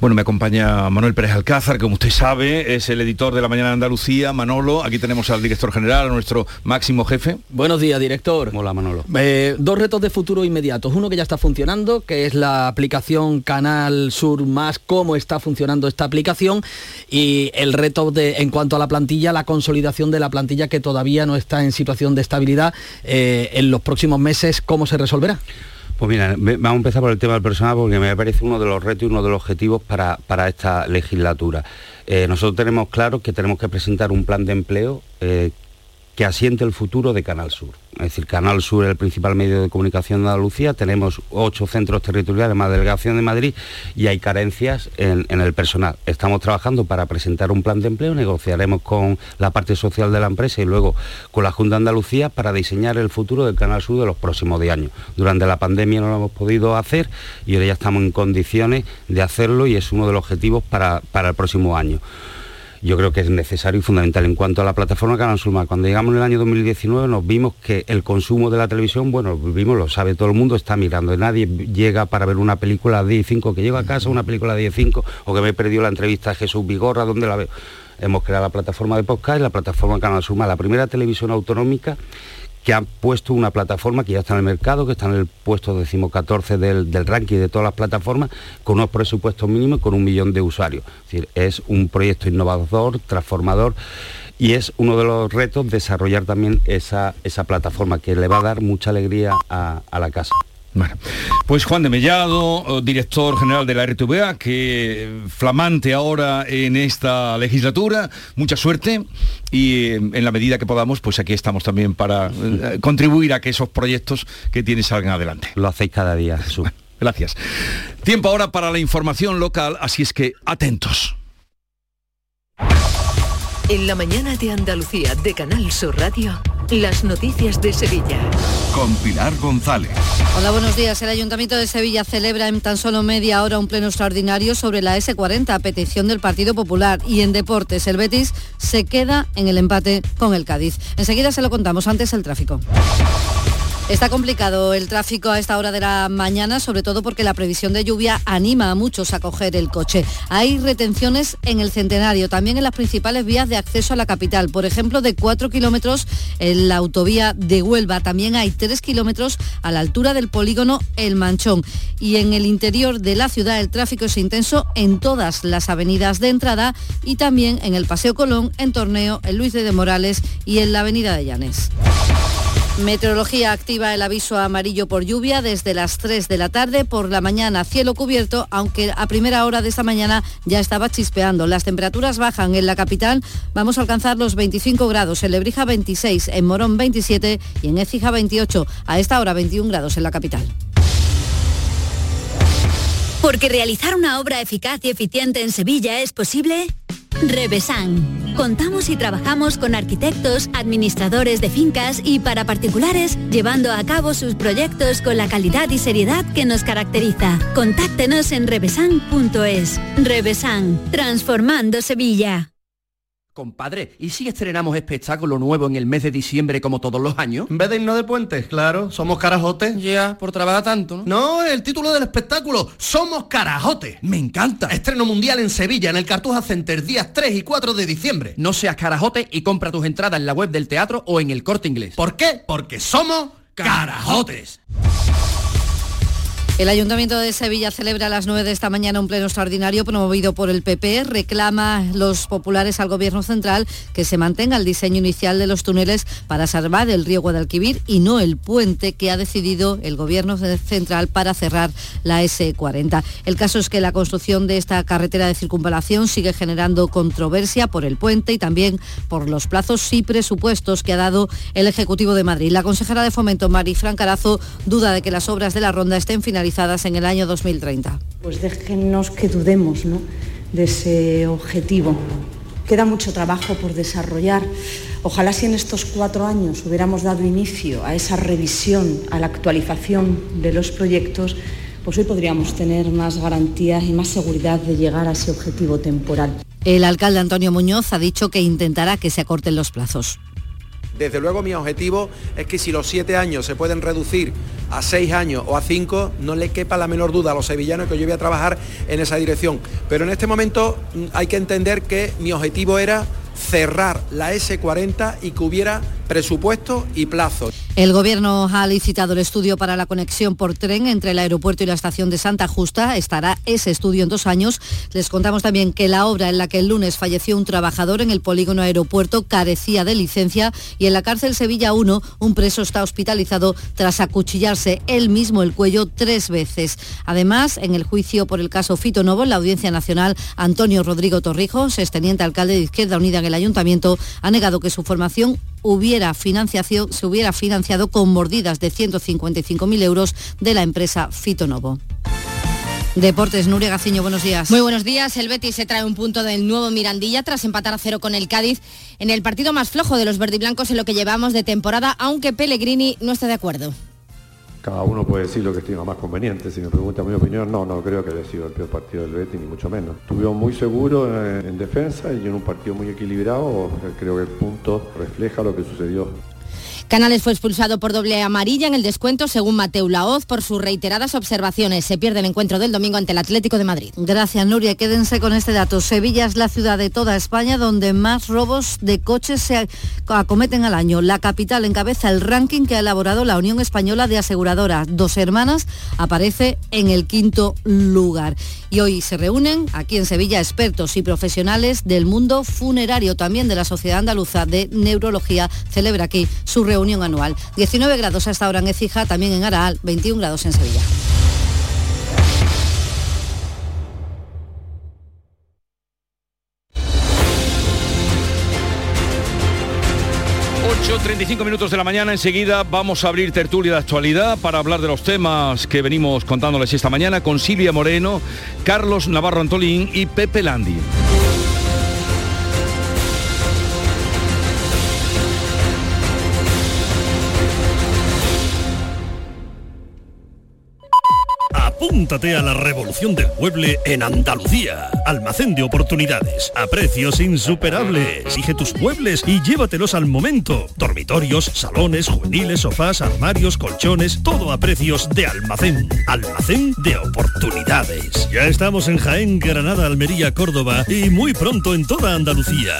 Bueno, me acompaña Manuel Pérez Alcázar Alcázar, como usted sabe, es el editor de La Mañana de Andalucía, Manolo. Aquí tenemos al director general, a nuestro máximo jefe. Buenos días, director. Hola, Manolo. Eh, dos retos de futuro inmediatos. Uno que ya está funcionando, que es la aplicación Canal Sur Más, cómo está funcionando esta aplicación. Y el reto de, en cuanto a la plantilla, la consolidación de la plantilla que todavía no está en situación de estabilidad. Eh, en los próximos meses, ¿cómo se resolverá? Pues mira, vamos a empezar por el tema del personal porque me parece uno de los retos y uno de los objetivos para, para esta legislatura. Eh, nosotros tenemos claro que tenemos que presentar un plan de empleo eh, que asiente el futuro de Canal Sur. Es decir, Canal Sur es el principal medio de comunicación de Andalucía, tenemos ocho centros territoriales más delegación de Madrid y hay carencias en, el personal. Estamos trabajando para presentar un plan de empleo, negociaremos con la parte social de la empresa y luego con la Junta de Andalucía para diseñar el futuro del Canal Sur de los próximos 10 años. Durante la pandemia no lo hemos podido hacer y ahora ya estamos en condiciones de hacerlo y es uno de los objetivos para, para el próximo año yo creo que es necesario y fundamental. En cuanto a la plataforma Canal Sur cuando llegamos en el año 2019 nos vimos que el consumo de la televisión, bueno, vimos, lo sabe todo el mundo, está mirando. Nadie llega para ver una película de 5 que llego a casa una película de 5 o que me he perdido la entrevista de Jesús Vigorra, donde la veo. Hemos creado la plataforma de podcast y la plataforma Canal Sur la primera televisión autonómica que ha puesto una plataforma que ya está en el mercado, que está en el puesto decimocatorce del, del ranking de todas las plataformas, con unos presupuestos mínimos y con un millón de usuarios. Es decir, es un proyecto innovador, transformador y es uno de los retos desarrollar también esa, esa plataforma que le va a dar mucha alegría a la casa. Bueno, pues Juan de Mellado, director general de la RTVA, que flamante ahora en esta legislatura, mucha suerte y eh, en la medida que podamos, pues aquí estamos también para eh, contribuir a que esos proyectos que tienes salgan adelante. Lo hacéis cada día, Jesús. Gracias. Tiempo ahora para la información local, así es que atentos. En la mañana de Andalucía de Canal Sur Radio, las noticias de Sevilla. Con Pilar González. Hola, buenos días. El Ayuntamiento de Sevilla celebra en tan solo media hora un pleno extraordinario sobre la S40 a petición del Partido Popular. Y en deportes, el Betis se queda en el empate con el Cádiz. Enseguida se lo contamos, antes el tráfico. Está complicado el tráfico a esta hora de la mañana, sobre todo porque la previsión de lluvia anima a muchos a coger el coche. Hay retenciones en el centenario, también en las principales vías de acceso a la capital. Por ejemplo, de 4 kilómetros en la autovía de Huelva. También hay 3 kilómetros a la altura del polígono El Manchón. Y en el interior de la ciudad el tráfico es intenso en todas las avenidas de entrada y también en el Paseo Colón, en Torneo, en Luis de, de Morales y en la Avenida de Llanes. Meteorología activa el aviso amarillo por lluvia desde las 3 de la tarde. Por la mañana cielo cubierto, aunque a primera hora de esta mañana ya estaba chispeando. Las temperaturas bajan en la capital. Vamos a alcanzar los 25 grados. En Lebrija 26, en Morón 27 y en Écija 28. A esta hora 21 grados en la capital. Porque realizar una obra eficaz y eficiente en Sevilla es posible. Revesan. Contamos y trabajamos con arquitectos, administradores de fincas y para particulares, llevando a cabo sus proyectos con la calidad y seriedad que nos caracteriza. Contáctenos en revesan.es. Revesan, transformando Sevilla. Compadre, ¿y si estrenamos espectáculo nuevo en el mes de diciembre como todos los años? En vez de irnos de puente, claro, somos carajotes. Ya, por trabajar tanto, ¿no? No, el título del espectáculo, Somos carajotes. Me encanta. Estreno mundial en Sevilla, en el Cartuja Center, días 3 y 4 de diciembre. No seas carajote y compra tus entradas en la web del teatro o en el corte inglés. ¿Por qué? Porque somos carajotes. El Ayuntamiento de Sevilla celebra a las 9 de esta mañana un pleno extraordinario promovido por el PP. Reclama los populares al Gobierno central que se mantenga el diseño inicial de los túneles para salvar el río Guadalquivir y no el puente que ha decidido el Gobierno central para cerrar la S40. El caso es que la construcción de esta carretera de circunvalación sigue generando controversia por el puente y también por los plazos y presupuestos que ha dado el Ejecutivo de Madrid. La consejera de Fomento, Mari Carazo, duda de que las obras de la ronda estén finalizadas en el año 2030. Pues déjenos que dudemos ¿no? de ese objetivo. Queda mucho trabajo por desarrollar. Ojalá si en estos cuatro años hubiéramos dado inicio a esa revisión, a la actualización de los proyectos, pues hoy podríamos tener más garantías y más seguridad de llegar a ese objetivo temporal. El alcalde Antonio Muñoz ha dicho que intentará que se acorten los plazos. Desde luego mi objetivo es que si los siete años se pueden reducir a seis años o a cinco, no le quepa la menor duda a los sevillanos que yo voy a trabajar en esa dirección. Pero en este momento mm, hay que entender que mi objetivo era cerrar la S40 y que hubiera presupuesto y plazo. El Gobierno ha licitado el estudio para la conexión por tren entre el aeropuerto y la estación de Santa Justa. Estará ese estudio en dos años. Les contamos también que la obra en la que el lunes falleció un trabajador en el polígono aeropuerto carecía de licencia y en la cárcel Sevilla 1 un preso está hospitalizado tras acuchillarse él mismo el cuello tres veces. Además, en el juicio por el caso Fito Novo en la Audiencia Nacional, Antonio Rodrigo Torrijos, exteniente alcalde de Izquierda Unida en el Ayuntamiento, ha negado que su formación hubiera financiación, se hubiera financiado con mordidas de 155.000 euros de la empresa Fitonovo. Deportes, Nuria Gaciño, buenos días. Muy buenos días. El Betis se trae un punto del nuevo Mirandilla tras empatar a cero con el Cádiz en el partido más flojo de los verdiblancos en lo que llevamos de temporada, aunque Pellegrini no está de acuerdo. Cada uno puede decir lo que estima más conveniente. Si me pregunta mi opinión, no, no creo que haya sido el peor partido del Betis, ni mucho menos. Estuvimos muy seguros en, en defensa y en un partido muy equilibrado. Creo que el punto refleja lo que sucedió. Canales fue expulsado por doble amarilla en el descuento, según Mateu Laoz, por sus reiteradas observaciones. Se pierde el encuentro del domingo ante el Atlético de Madrid. Gracias, Nuria. Quédense con este dato. Sevilla es la ciudad de toda España donde más robos de coches se acometen al año. La capital encabeza el ranking que ha elaborado la Unión Española de Aseguradoras. Dos hermanas aparece en el quinto lugar. Y hoy se reúnen aquí en Sevilla expertos y profesionales del mundo funerario, también de la Sociedad Andaluza de Neurología. Celebra aquí su reunión unión anual. 19 grados hasta ahora en Ecija, también en Araal, 21 grados en Sevilla. 35 minutos de la mañana, enseguida vamos a abrir tertulia de actualidad para hablar de los temas que venimos contándoles esta mañana con Silvia Moreno, Carlos Navarro Antolín y Pepe Landi. Apúntate a la revolución del mueble en Andalucía. Almacén de oportunidades. A precios insuperables. Exige tus muebles y llévatelos al momento. Dormitorios, salones, juveniles, sofás, armarios, colchones. Todo a precios de almacén. Almacén de oportunidades. Ya estamos en Jaén, Granada, Almería, Córdoba y muy pronto en toda Andalucía.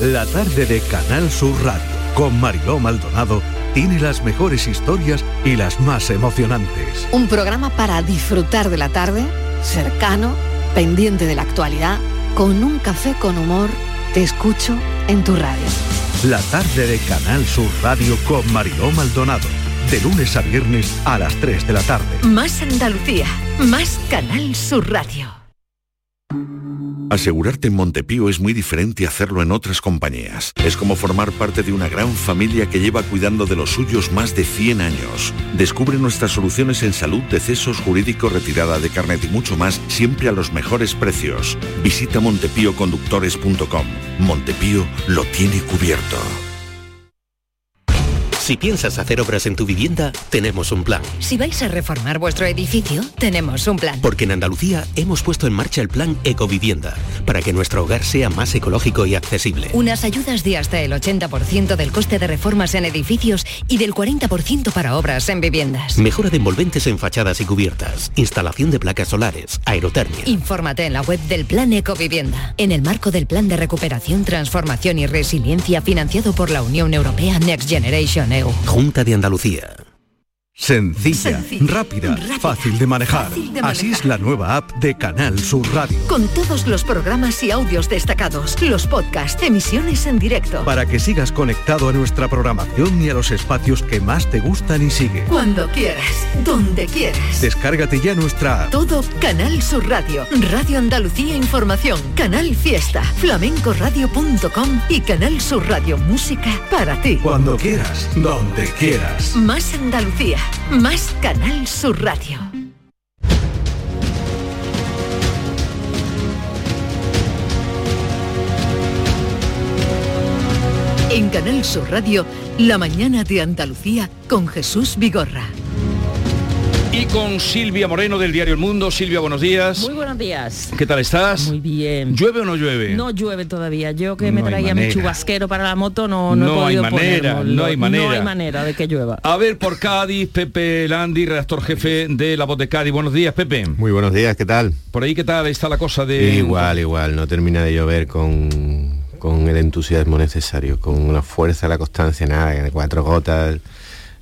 La tarde de Canal Sur Radio con Mariló Maldonado tiene las mejores historias y las más emocionantes. Un programa para disfrutar de la tarde, cercano, pendiente de la actualidad, con un café con humor. Te escucho en tu radio. La tarde de Canal Sur Radio con Mariló Maldonado. De lunes a viernes a las 3 de la tarde. Más Andalucía, más Canal Sur Radio. Asegurarte en Montepío es muy diferente a hacerlo en otras compañías. Es como formar parte de una gran familia que lleva cuidando de los suyos más de 100 años. Descubre nuestras soluciones en salud, decesos, jurídico, retirada de carnet y mucho más, siempre a los mejores precios. Visita montepíoconductores.com. Montepío lo tiene cubierto. Si piensas hacer obras en tu vivienda, tenemos un plan. Si vais a reformar vuestro edificio, tenemos un plan. Porque en Andalucía hemos puesto en marcha el plan Ecovivienda, para que nuestro hogar sea más ecológico y accesible. Unas ayudas de hasta el 80% del coste de reformas en edificios y del 40% para obras en viviendas. Mejora de envolventes en fachadas y cubiertas, instalación de placas solares, aerotermia. Infórmate en la web del plan Ecovivienda, en el marco del plan de recuperación, transformación y resiliencia financiado por la Unión Europea Next Generation Junta de Andalucía. Sencilla, Sencilla, rápida, rápida, fácil de manejar. fácil de Así es la nueva app de Canal Sur Radio. Con todos los programas y audios destacados, los podcasts, emisiones en directo. Para que sigas conectado a nuestra programación y a los espacios que más te gustan y sigue. Cuando quieras, donde quieras. Descárgate ya nuestra app. Todo Canal Sur Radio, Radio Andalucía Información, Canal Fiesta, flamencoradio.com y Canal Sur Radio Música para ti. Cuando quieras, donde quieras. Más Andalucía, más Canal Sur Radio. En Canal Sur Radio, la mañana de Andalucía con Jesús Vigorra. Y con Silvia Moreno del diario El Mundo. Silvia, buenos días. Muy buenos días. ¿Qué tal estás? Muy bien. ¿Llueve o no llueve? No llueve todavía. Yo que me No hay traía mi manera. chubasquero para la moto no, no, No he hay podido manera, ponerlo. no hay manera. No hay manera de que llueva. A ver, por Cádiz, Pepe Landi, redactor jefe de La Voz de Cádiz. Buenos días, Pepe. Muy buenos días, ¿qué tal? Por ahí, ¿qué tal está la cosa de...? Igual, igual, no termina de llover con, con el entusiasmo necesario, con la fuerza, la constancia, nada, cuatro gotas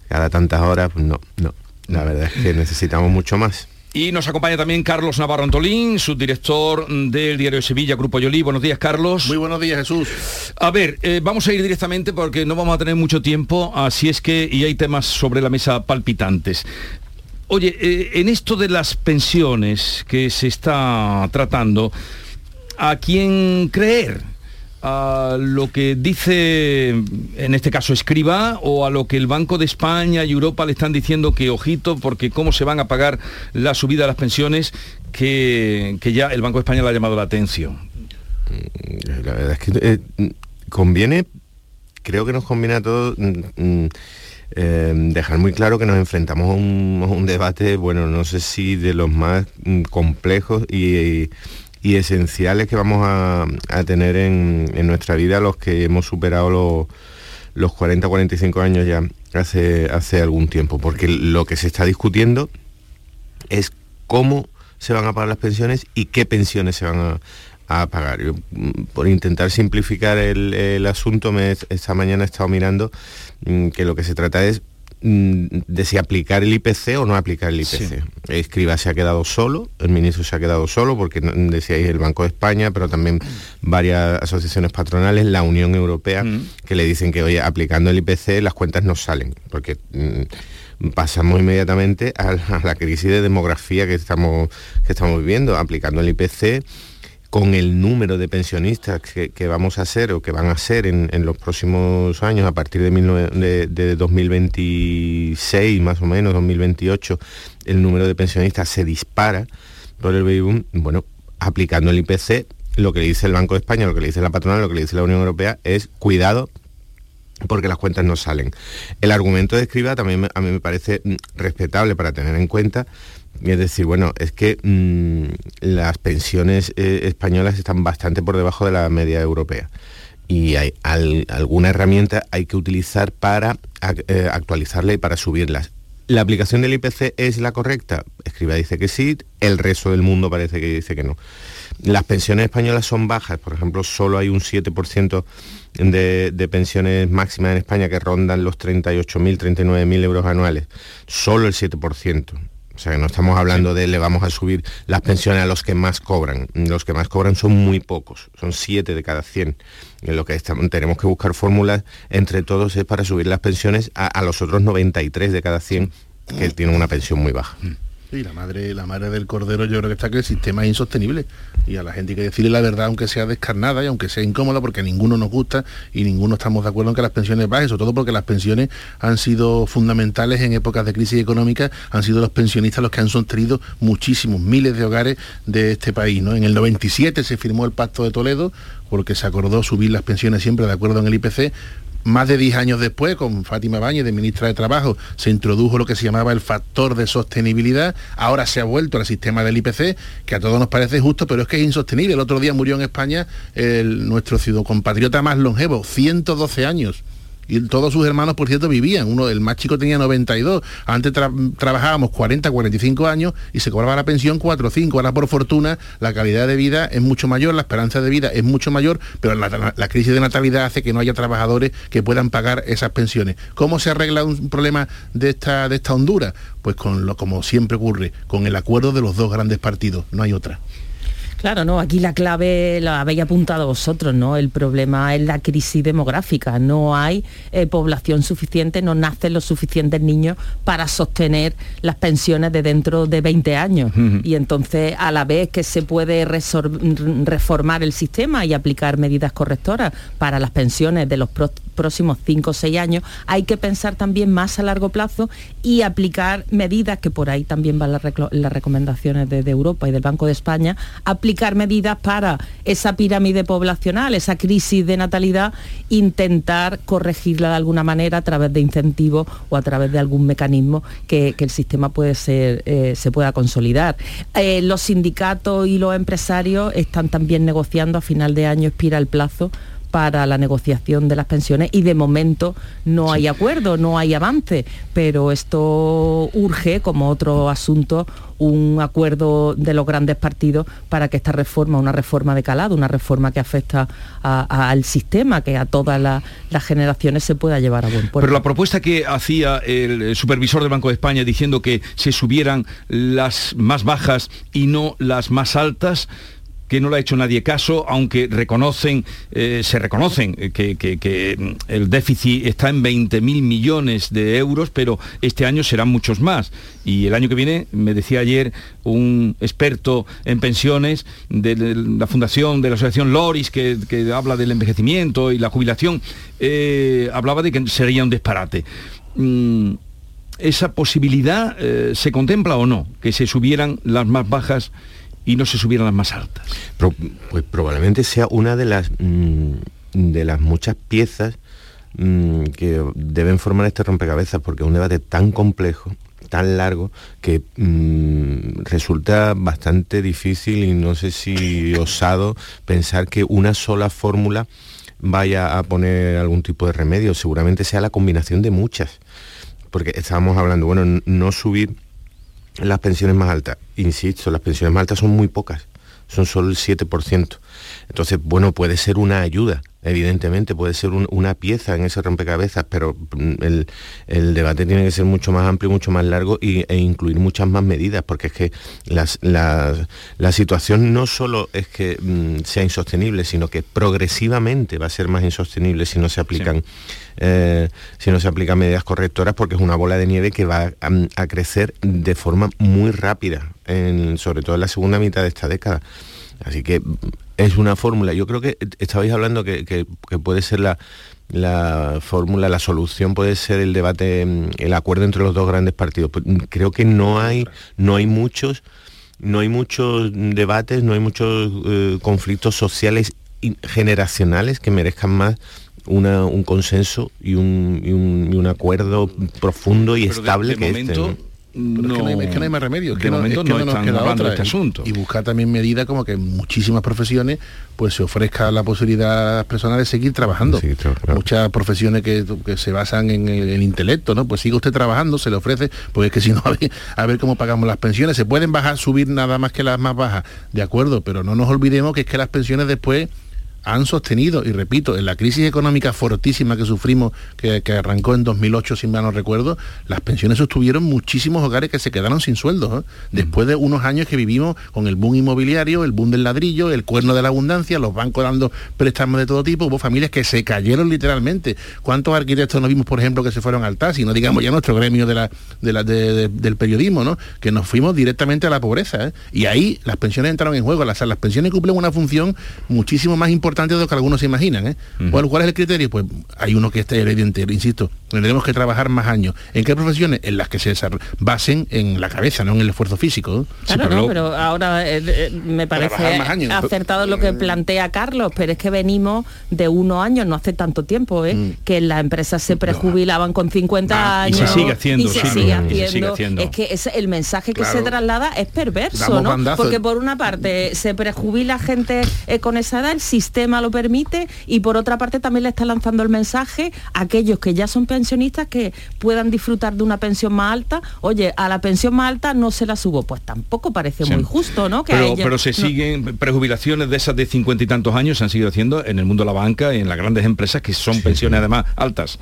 cada tantas horas, pues no, no. La verdad es que necesitamos mucho más. Y nos acompaña también Carlos Navarro Antolín, subdirector del diario de Sevilla, Grupo Yolí. Buenos días, Carlos. Muy buenos días, Jesús. A ver, eh, vamos a ir directamente porque no vamos a tener mucho tiempo, así es que, y hay temas sobre la mesa palpitantes. Oye, eh, en esto de las pensiones que se está tratando, ¿a quién creer? A lo que dice, en este caso, Escriba, o a lo que el Banco de España y Europa le están diciendo que ojito, porque cómo se van a pagar la subida de las pensiones, que, que ya el Banco de España le ha llamado la atención. Mm, La verdad es que eh, conviene, creo que nos conviene a todos mm, mm, eh, dejar muy claro que nos enfrentamos a un, debate, bueno, no sé si de los más mm, complejos y esenciales que vamos a, a tener en, en nuestra vida los que hemos superado los, los 40, 45 años ya hace, hace algún tiempo, porque lo que se está discutiendo es cómo se van a pagar las pensiones y qué pensiones se van a, a pagar. Yo, mm, por intentar simplificar el, el asunto, me, esta mañana he estado mirando mm, que lo que se trata es de si aplicar el IPC o no aplicar el IPC. Escriba se ha quedado solo, el ministro se ha quedado solo, porque mm, decíais el Banco de España, pero también varias asociaciones patronales, la Unión Europea, que le dicen que, oye, aplicando el IPC las cuentas no salen, porque mm, pasamos inmediatamente a, la- a la crisis de demografía que estamos, que estamos viviendo, aplicando el IPC con el número de pensionistas que, vamos a ser o que van a ser en, los próximos años, a partir de, 19 de- de 2026 más o menos, 2028, el número de pensionistas se dispara por el baby boom, bueno, aplicando el IPC, lo que le dice el Banco de España, lo que le dice la patronal, lo que le dice la Unión Europea es cuidado porque las cuentas no salen. El argumento de escriba también a mí me parece mm, respetable para tener en cuenta, es decir, bueno, es que mm, las pensiones eh, españolas están bastante por debajo de la media europea y hay al- alguna herramienta hay que utilizar para eh, actualizarla y para subirlas. ¿La aplicación del IPC es la correcta? Escriba dice que sí, el resto del mundo parece que dice que no. Las pensiones españolas son bajas, por ejemplo, solo hay un 7% de, de pensiones máximas en España que rondan los 38.000, 39.000 euros anuales. Solo el 7%. O sea, que no estamos hablando de le vamos a subir las pensiones a los que más cobran. Los que más cobran son muy pocos, son 7 de cada 100. En lo que estamos- tenemos que buscar fórmulas entre todos es para subir las pensiones a, a los otros 93 de cada 100 que tienen una pensión muy baja. Sí, la madre, la madre del cordero yo creo que está que el sistema es insostenible y a la gente hay que decirle la verdad aunque sea descarnada y aunque sea incómoda porque a ninguno nos gusta y ninguno estamos de acuerdo en que las pensiones bajen, sobre todo porque las pensiones han sido fundamentales en épocas de crisis económica, han sido los pensionistas los que han sostenido muchísimos, miles de hogares de este país. ¿no? En el 97 se firmó el Pacto de Toledo porque se acordó subir las pensiones siempre de acuerdo en el IPC, más de 10 años después, con Fátima Báñez, de ministra de Trabajo, se introdujo lo que se llamaba el factor de sostenibilidad. Ahora se ha vuelto al sistema del IPC, que a todos nos parece justo, pero es que es insostenible. El otro día murió en España nuestro ciudadano compatriota más longevo, 112 años. Y todos sus hermanos, por cierto, vivían. Uno, el más chico tenía 92. Antes tra- trabajábamos 40, 45 años y se cobraba la pensión 4 o 5. Ahora, por fortuna, la calidad de vida es mucho mayor, la esperanza de vida es mucho mayor, pero la, crisis de natalidad hace que no haya trabajadores que puedan pagar esas pensiones. ¿Cómo se arregla un problema de esta, de esta Honduras? Pues con lo, como siempre ocurre, con el acuerdo de los dos grandes partidos. No hay otra. Claro, no, aquí la clave la habéis apuntado vosotros, ¿no? El problema es la crisis demográfica. No hay eh, población suficiente, no nacen los suficientes niños para sostener las pensiones de dentro de 20 años. Y entonces, a la vez que se puede reformar el sistema y aplicar medidas correctoras para las pensiones de los próximos 5 o 6 años, hay que pensar también más a largo plazo y aplicar medidas, que por ahí también van las, recomendaciones de, Europa y del Banco de España, aplicar medidas para esa pirámide poblacional, esa crisis de natalidad, intentar corregirla de alguna manera a través de incentivos o a través de algún mecanismo que, que el sistema puede ser, eh, se pueda consolidar. Eh, los sindicatos y los empresarios están también negociando a final de año, expira el plazo para la negociación de las pensiones y de momento no hay acuerdo, no hay avance, pero esto urge, como otro asunto, un acuerdo de los grandes partidos para que esta reforma, una reforma de calado, una reforma que afecta a- a- al sistema, que a todas la- las generaciones se pueda llevar a buen puerto. Pero la propuesta que hacía el supervisor del Banco de España diciendo que se subieran las más bajas y no las más altas, que no le ha hecho nadie caso, aunque reconocen, eh, se reconocen que, que- el déficit está en 20.000 millones de euros, pero este año serán muchos más. Y el año que viene, me decía ayer un experto en pensiones de la Fundación de la Asociación Loris, que, que habla del envejecimiento y la jubilación, eh, hablaba de que sería un disparate. Mm, ¿Esa posibilidad eh, se contempla o no? Que se subieran las más bajas y no se subieran las más altas. Pro- pues probablemente sea una de las mm, de las muchas piezas mm, que deben formar este rompecabezas porque es un debate tan complejo tan largo que mm, resulta bastante difícil y no sé si osado pensar que una sola fórmula vaya a poner algún tipo de remedio seguramente sea la combinación de muchas porque estábamos hablando bueno no subir las pensiones más altas. Insisto, las pensiones más altas son muy pocas, son solo el 7%. Entonces, bueno, puede ser una ayuda, evidentemente, puede ser un- una pieza en ese rompecabezas, pero mm, el, el debate tiene que ser mucho más amplio, mucho más largo y- e incluir muchas más medidas, porque es que las- las- la situación no solo es que mm, sea insostenible, sino que progresivamente va a ser más insostenible si no se aplican eh, si no se aplican medidas correctoras porque es una bola de nieve que va a, a crecer de forma muy rápida, sobre todo en la segunda mitad de esta década. Así que mm, es una fórmula. Yo creo que estabais hablando que, que- puede ser la, la fórmula, la solución puede ser el debate, mm, el acuerdo entre los dos grandes partidos. Pues, mm, Creo que no hay, no hay muchos, no hay muchos debates, no hay muchos eh, conflictos sociales generacionales que merezcan más una- un consenso y un, y un- y un acuerdo profundo y Pero estable de que momento, este. ¿no? Es, que no hay, es que no hay más remedio. es de que no, momento es que no no nos están queda hablando de otra. este asunto. Y, buscar también medidas como que en muchísimas profesiones pues se ofrezca la posibilidad a las personas de seguir trabajando. Muchas profesiones que, que se basan en el, el intelecto, ¿no? Pues sigue usted trabajando, se le ofrece, pues es que si no, a ver, a ver cómo pagamos las pensiones. Se pueden bajar, subir nada más que las más bajas, de acuerdo, pero no nos olvidemos que es que las pensiones después han sostenido, y repito, en la crisis económica fortísima que sufrimos, que, que arrancó en 2008, si mal no recuerdo, las pensiones sostuvieron muchísimos hogares que se quedaron sin sueldo. ¿eh? Después de unos años que vivimos con el boom inmobiliario, el boom del ladrillo, el cuerno de la abundancia, los bancos dando préstamos de todo tipo, hubo familias que se cayeron literalmente. ¿Cuántos arquitectos nos vimos, por ejemplo, que se fueron al TASI? No digamos ya nuestro gremio de la, de la- de- de- del periodismo, ¿no? Que nos fuimos directamente a la pobreza. ¿eh? Y ahí las pensiones entraron en juego. Las, las pensiones cumplen una función muchísimo más importante de lo que algunos se imaginan. ¿eh? ¿Cuál, cuál es el criterio? Pues hay uno que está evidente, insisto, tendremos que trabajar más años. ¿En qué profesiones? En las que se basen en la cabeza, no en el esfuerzo físico. ¿eh? Claro, no, pero ahora eh, eh, me Trabajar parece años. acertado lo que plantea Carlos, pero es que venimos de unos años, no hace tanto tiempo, ¿eh? que las empresas se prejubilaban con 50 Mm. Ah, y años. se sigue haciendo, y se sigue y se haciendo. sigue haciendo. Es que es el mensaje que Claro. se traslada es perverso, Damos ¿no? Porque por una parte se prejubila gente eh, con esa edad, el sistema lo permite, y por otra parte también le está lanzando el mensaje a aquellos que ya son pensionistas que puedan disfrutar de una pensión más alta. Oye, a la pensión más alta no se la subo. Pues tampoco parece Sí. muy justo, ¿no? Que Pero, ella- pero se no. siguen prejubilaciones de esas de cincuenta y tantos años se han seguido haciendo en el mundo de la banca y en las grandes empresas que son pensiones además altas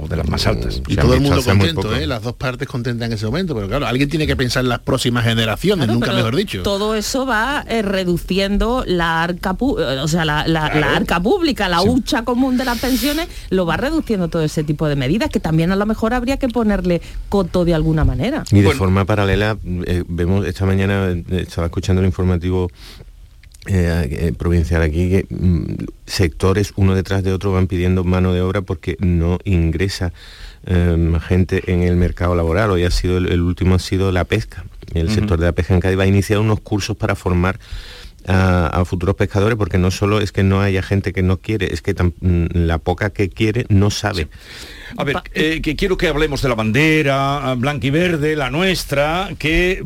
o de las más altas Y todo el mundo contento, ¿eh? las dos partes contentas en ese momento, pero claro, alguien tiene que pensar en las próximas generaciones, Claro, nunca mejor dicho. Todo eso va eh, reduciendo la arca, eh, o sea, la, la- la arca pública, la hucha común de las pensiones, lo va reduciendo todo ese tipo de medidas que también a lo mejor habría que ponerle coto de alguna manera. Y de forma paralela, eh, vemos esta mañana, eh, estaba escuchando el informativo eh, eh, provincial aquí, que mm, sectores uno detrás de otro van pidiendo mano de obra porque no ingresa eh, gente en el mercado laboral. Hoy ha sido, el, el último ha sido la pesca. El sector de la pesca en Cádiz va a iniciar unos cursos para formar a, a futuros pescadores porque no solo es que no haya gente que no quiere, es que tam- mm, la poca que quiere no sabe. A ver, eh, que quiero que hablemos de la bandera blanca y verde, la nuestra, que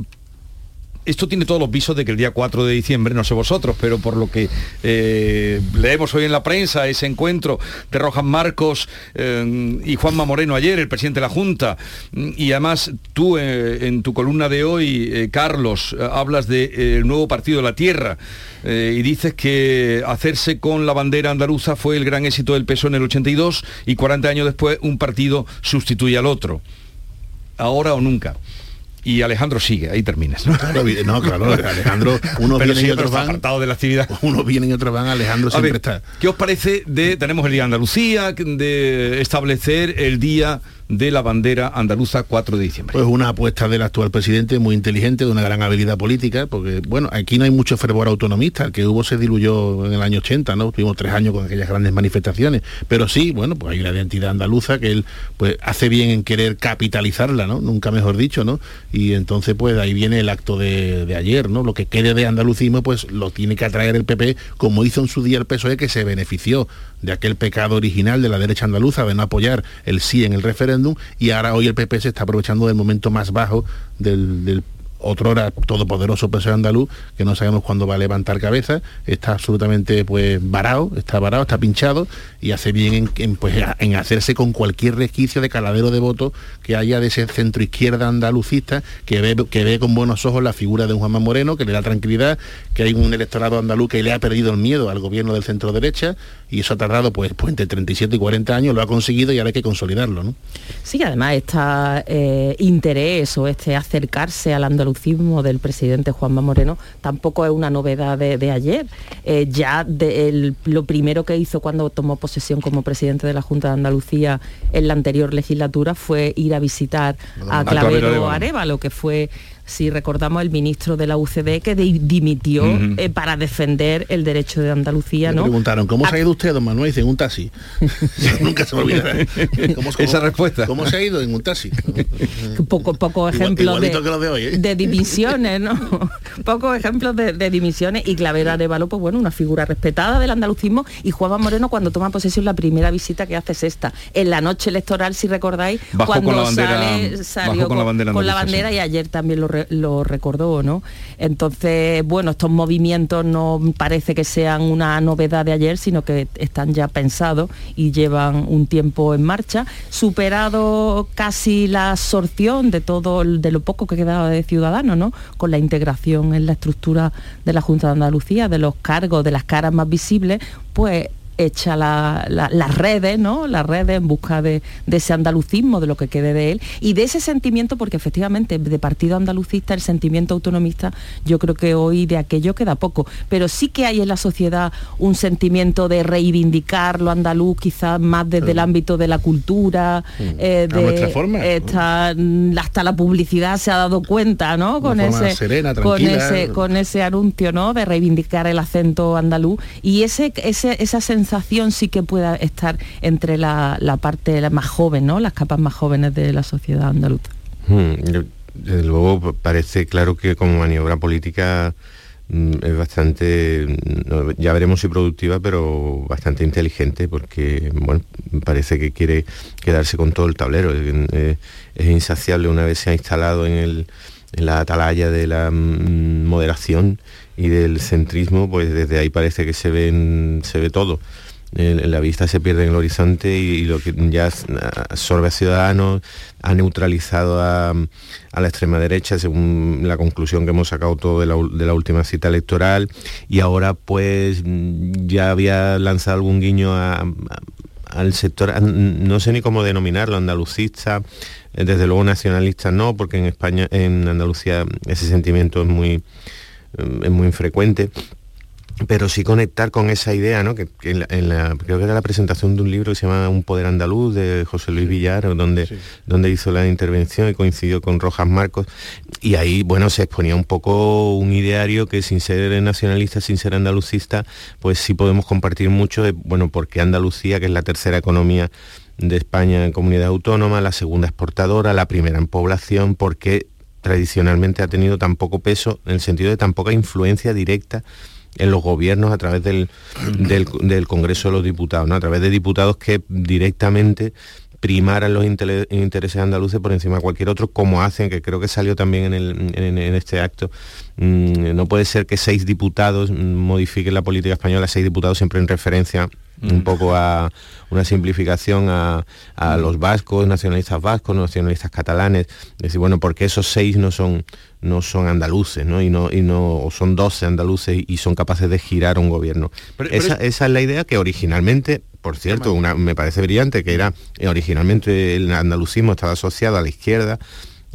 esto tiene todos los visos de que el día 4 de diciembre, no sé vosotros, pero por lo que eh, leemos hoy en la prensa, ese encuentro de Rojas Marcos eh, y Juanma Moreno ayer, el presidente de la Junta, y además tú eh, en tu columna de hoy, Carlos, hablas del nuevo Partido de la Tierra y dices que hacerse con la bandera andaluza fue el gran éxito del PSOE en el 82 y 40 años después un partido sustituye al otro. Ahora o nunca. Y Alejandro sigue, ahí terminas. ¿no? Claro, vi- no, claro, Alejandro, unos Pero vienen y sí, otros van. de la actividad. Unos vienen y otros van, Alejandro siempre ver, está. ¿Qué os parece de, tenemos el Día de Andalucía, de establecer el Día de la Bandera Andaluza 4 de diciembre? Pues una apuesta del actual presidente muy inteligente, de una gran habilidad política, porque bueno, aquí no hay mucho fervor autonomista, el que hubo se diluyó en el año 80, ¿no? Tuvimos tres años con aquellas grandes manifestaciones, pero sí, bueno, pues hay una identidad andaluza que él pues hace bien en querer capitalizarla, ¿no? Nunca mejor dicho, ¿no? Y entonces pues ahí viene el acto de, ayer, ¿no? Lo que quede de andalucismo pues lo tiene que atraer el PP, como hizo en su día el PSOE que se benefició de aquel pecado original de la derecha andaluza de no apoyar el sí en el referéndum y ahora hoy el PP se está aprovechando del momento más bajo del, del otrora todopoderoso PSOE andaluz que no sabemos cuándo va a levantar cabeza. Está absolutamente pues varado está varado está pinchado y hace bien en, pues, en hacerse con cualquier resquicio de caladero de voto que haya de ese centro izquierda andalucista que ve, que ve con buenos ojos la figura de un Juanma Moreno que le da tranquilidad que hay un electorado andaluz que le ha perdido el miedo al gobierno del centro derecha y eso ha tardado pues, pues entre 37 y 40 años lo ha conseguido y ahora hay que consolidarlo ¿no? Sí, además este interés o este acercarse al andalucismo del presidente Juanma Moreno tampoco es una novedad de, de ayer. Eh, ya de el- lo primero que hizo cuando tomó posesión como presidente de la Junta de Andalucía en la anterior legislatura fue ir a visitar a Clavero. Arevalo, que fue si recordamos el ministro de la UCD que di- dimitió eh, para defender el derecho de Andalucía, Me ¿no? preguntaron, ¿cómo se ha ido usted, don Manuel? Dice, en un taxi. Nunca se me olvidará. ¿Cómo- cómo- Esa respuesta. ¿Cómo se ha ido? En un taxi. poco poco Igual- ejemplos de, de hoy, ¿eh? de dimisiones, ¿no? Pocos ejemplos de, de dimisiones y Clavero Arevalo, pues bueno, una figura respetada del andalucismo y Juanma Moreno cuando toma posesión la primera visita que hace es esta. En la noche electoral, si recordáis, Bajó cuando con la bandera- sale, salió bajó con la bandera con la bandera y ayer también lo, lo recordó, ¿no? Entonces, bueno, estos movimientos no parece que sean una novedad de ayer, sino que están ya pensados y llevan un tiempo en marcha, superado casi la absorción de todo, de lo poco que quedaba de Ciudadanos, ¿no? Con la integración en la estructura de la Junta de Andalucía, de los cargos, de las caras más visibles, pues echa la- la- las redes, ¿no? Las redes en busca de, de ese andalucismo, de lo que quede de él, y de ese sentimiento, porque efectivamente de partido andalucista, el sentimiento autonomista, yo creo que hoy de aquello queda poco. Pero sí que hay en la sociedad un sentimiento de reivindicar lo andaluz, quizás más desde el ámbito de la cultura, eh, A de nuestra forma. esta- mm, hasta la publicidad se ha dado cuenta, ¿no? Con forma ese, serena, con tranquila. ese, con ese anuncio, ¿no? De reivindicar el acento andaluz y ese, ese- esa sensación sí que pueda estar entre la, la parte más joven, ¿no? Las capas más jóvenes de la sociedad andaluza. Hmm, Desde luego pa- parece claro que como maniobra política mm, es bastante, ya veremos si productiva, pero bastante inteligente porque, bueno, parece que quiere quedarse con todo el tablero. Es, es insaciable una vez se ha instalado en, el, en la atalaya de la mm, moderación y del centrismo, pues desde ahí parece que se, ven, se ve todo. En, la vista se pierde en el horizonte y, lo que ya absorbe a Ciudadanos, ha neutralizado a, la extrema derecha, según la conclusión que hemos sacado todo de la, última cita electoral, y ahora pues ya había lanzado algún guiño al sector, no sé ni cómo denominarlo, andalucista, eh, desde luego nacionalista no, porque en España, en Andalucía ese sentimiento es muy, es muy infrecuente pero sí conectar con esa idea, ¿no? Que, que en la- en la- creo que era la presentación de un libro que se llama Un poder andaluz de José Luis Villar, donde, donde hizo la intervención y coincidió con Rojas Marcos. Y ahí, bueno, se exponía un poco un ideario que sin ser nacionalista, sin ser andalucista, pues sí podemos compartir mucho de, bueno, porque Andalucía, que es la tercera economía de España en comunidad autónoma, la segunda exportadora, la primera en población, porque tradicionalmente ha tenido tan poco peso en el sentido de tan poca influencia directa en los gobiernos a través del, del, del Congreso de los Diputados, ¿no? a través de diputados que directamente primaran los intereses andaluces por encima de cualquier otro, como hacen, que creo que salió también en, el- en- en este acto. Mm, no puede ser que seis diputados mm, modifiquen la política española, seis diputados siempre en referencia un poco a una simplificación a, a los vascos, nacionalistas vascos, nacionalistas catalanes, decir, bueno, porque esos seis no son no son andaluces, ¿no? Y no, y no o son 12 andaluces y son capaces de girar un gobierno. Pero- pero esa, es- esa es la idea que originalmente, por cierto, una, me parece brillante, que era eh, originalmente el andalucismo estaba asociado a la izquierda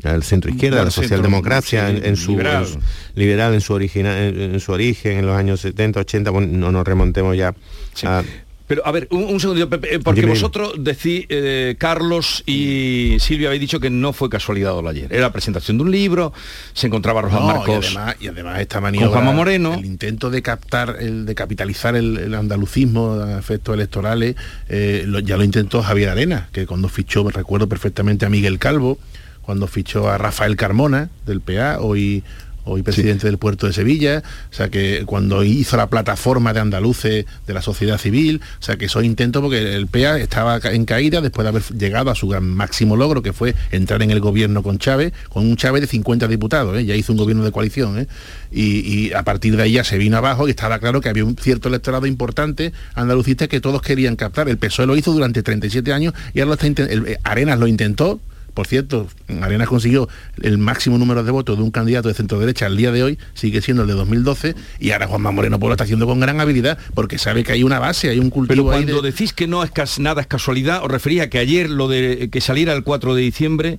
al centro izquierda, a la socialdemocracia en, su liberal. en su- liberal en su original en, en su origen en los años 70, 80, bueno, no nos remontemos ya a- Pero a ver, un, un segundito, Pepe, eh, porque Dime, vosotros decís, eh, Carlos y Silvia habéis dicho que no fue casualidad lo ayer. Era la presentación de un libro, se encontraba Rojas No, Marcos. Y además, y además esta maniobra, Juanma Moreno. el intento de captar, el de capitalizar el, el andalucismo a efectos electorales, eh, lo- ya lo intentó Javier Arena, que cuando fichó, me recuerdo perfectamente a Miguel Calvo, cuando fichó a Rafael Carmona del PA, hoy hoy presidente del puerto de Sevilla, o sea que cuando hizo la plataforma de andaluces de la sociedad civil, o sea que esos intentos porque el PA estaba en caída después de haber llegado a su gran máximo logro que fue entrar en el gobierno con Chávez, con un Chávez de 50 diputados, ¿eh? ya hizo un gobierno de coalición, ¿eh? y, y a partir de ahí ya se vino abajo y estaba claro que había un cierto electorado importante andalucista que todos querían captar. El PSOE lo hizo durante 37 años y ahora lo está inten- el- eh, Arenas lo intentó, por cierto, Arenas consiguió el máximo número de votos de un candidato de centro derecha al día de hoy, sigue siendo el de 2012, y ahora Juanma Moreno pues, lo está haciendo con gran habilidad, porque sabe que hay una base, hay un Pero cultivo ahí cuando de- decís que no es nada es casualidad, os refería a que ayer lo de que saliera el 4 de diciembre,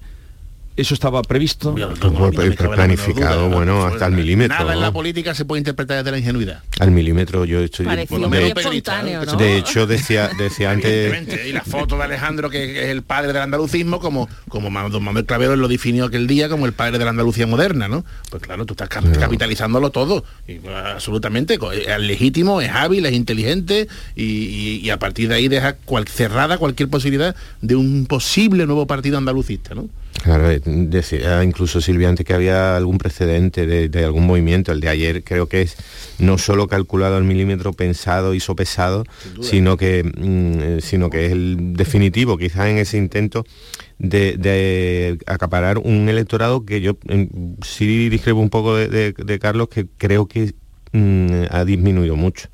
eso estaba previsto. Planificado, bueno, hasta el milímetro. Nada en la política se puede interpretar desde la ingenuidad. Al milímetro yo estoy Pareció de, muy de- espontáneo, ¿no? de hecho decía decía antes Evidentemente, y la foto de Alejandro, que es el padre del andalucismo, como, como don Manuel Clavero lo definió aquel día como el padre de la Andalucía moderna, ¿no? Pues claro, tú estás cap- capitalizándolo todo, y, pues, absolutamente, es legítimo, es hábil, es inteligente, y, y- y a partir de ahí deja cual- cerrada cualquier posibilidad de un posible nuevo partido andalucista, ¿no? Claro, eh, decía incluso Silvia antes que había algún precedente de, de algún movimiento. El de ayer creo que es no solo calculado al milímetro, pensado y sopesado, sino que, mm, eh, sino que es el definitivo, quizás en ese intento de, de acaparar un electorado que yo sí discrepo un poco de, de- de Carlos, que creo que mm, ha disminuido mucho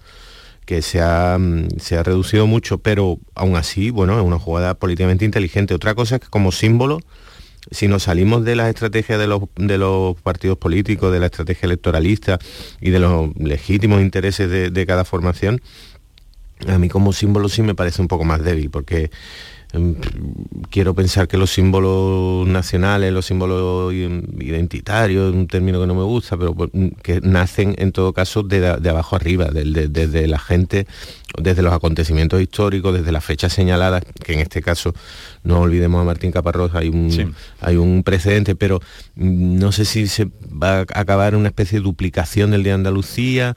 que se ha, mm, se ha reducido mucho, pero aún así, bueno, es una jugada políticamente inteligente. Otra cosa es que como símbolo, si nos salimos de la estrategia de los, de los partidos políticos, de la estrategia electoralista y de los legítimos intereses de, de cada formación, a mí como símbolo sí me parece un poco más débil, porque quiero pensar que los símbolos nacionales, los símbolos identitarios, un término que no me gusta, pero mm, que nacen en todo caso de, de abajo arriba, de- desde la gente, desde los acontecimientos históricos, desde las fechas señaladas, que en este caso no olvidemos a Martín Caparrós, hay un, hay un precedente, pero mm, no sé si se va a acabar una especie de duplicación del Día de Andalucía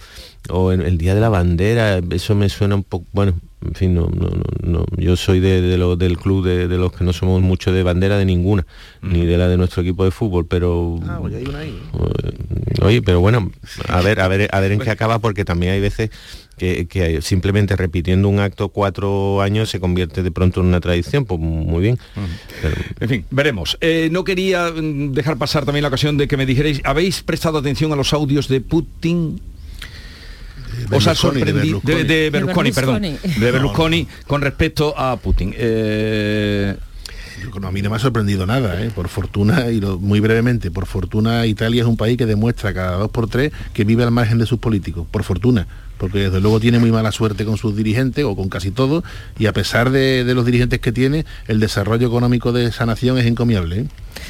o en el Día de la Bandera, eso me suena un poco, bueno, en fin, no, no, no, no. yo soy de, de lo- del club de, de los que no somos mucho de bandera de ninguna, ni de la de nuestro equipo de fútbol, pero Ah, pues hay una ahí. eh, oye, pero bueno, a ver, a ver, a ver en qué acaba, porque también hay veces que, que simplemente repitiendo un acto cuatro años se convierte de pronto en una tradición, pues muy bien. Pero- En fin, veremos. Eh, no quería mm, dejar pasar también la ocasión de que me dijerais, ¿habéis prestado atención a los audios de Putin? Os ha de sorprendido de, Berlusconi. de Berlusconi, De perdón, Berlusconi. de Berlusconi con respecto a Putin. Eh, Yo, no, a mí no me ha sorprendido nada, ¿eh? por fortuna, y lo- muy brevemente, por fortuna Italia es un país que demuestra cada dos por tres que vive al margen de sus políticos, por fortuna, porque desde luego tiene muy mala suerte con sus dirigentes o con casi todos, y a pesar de, los dirigentes que tiene, el desarrollo económico de esa nación es encomiable. ¿eh?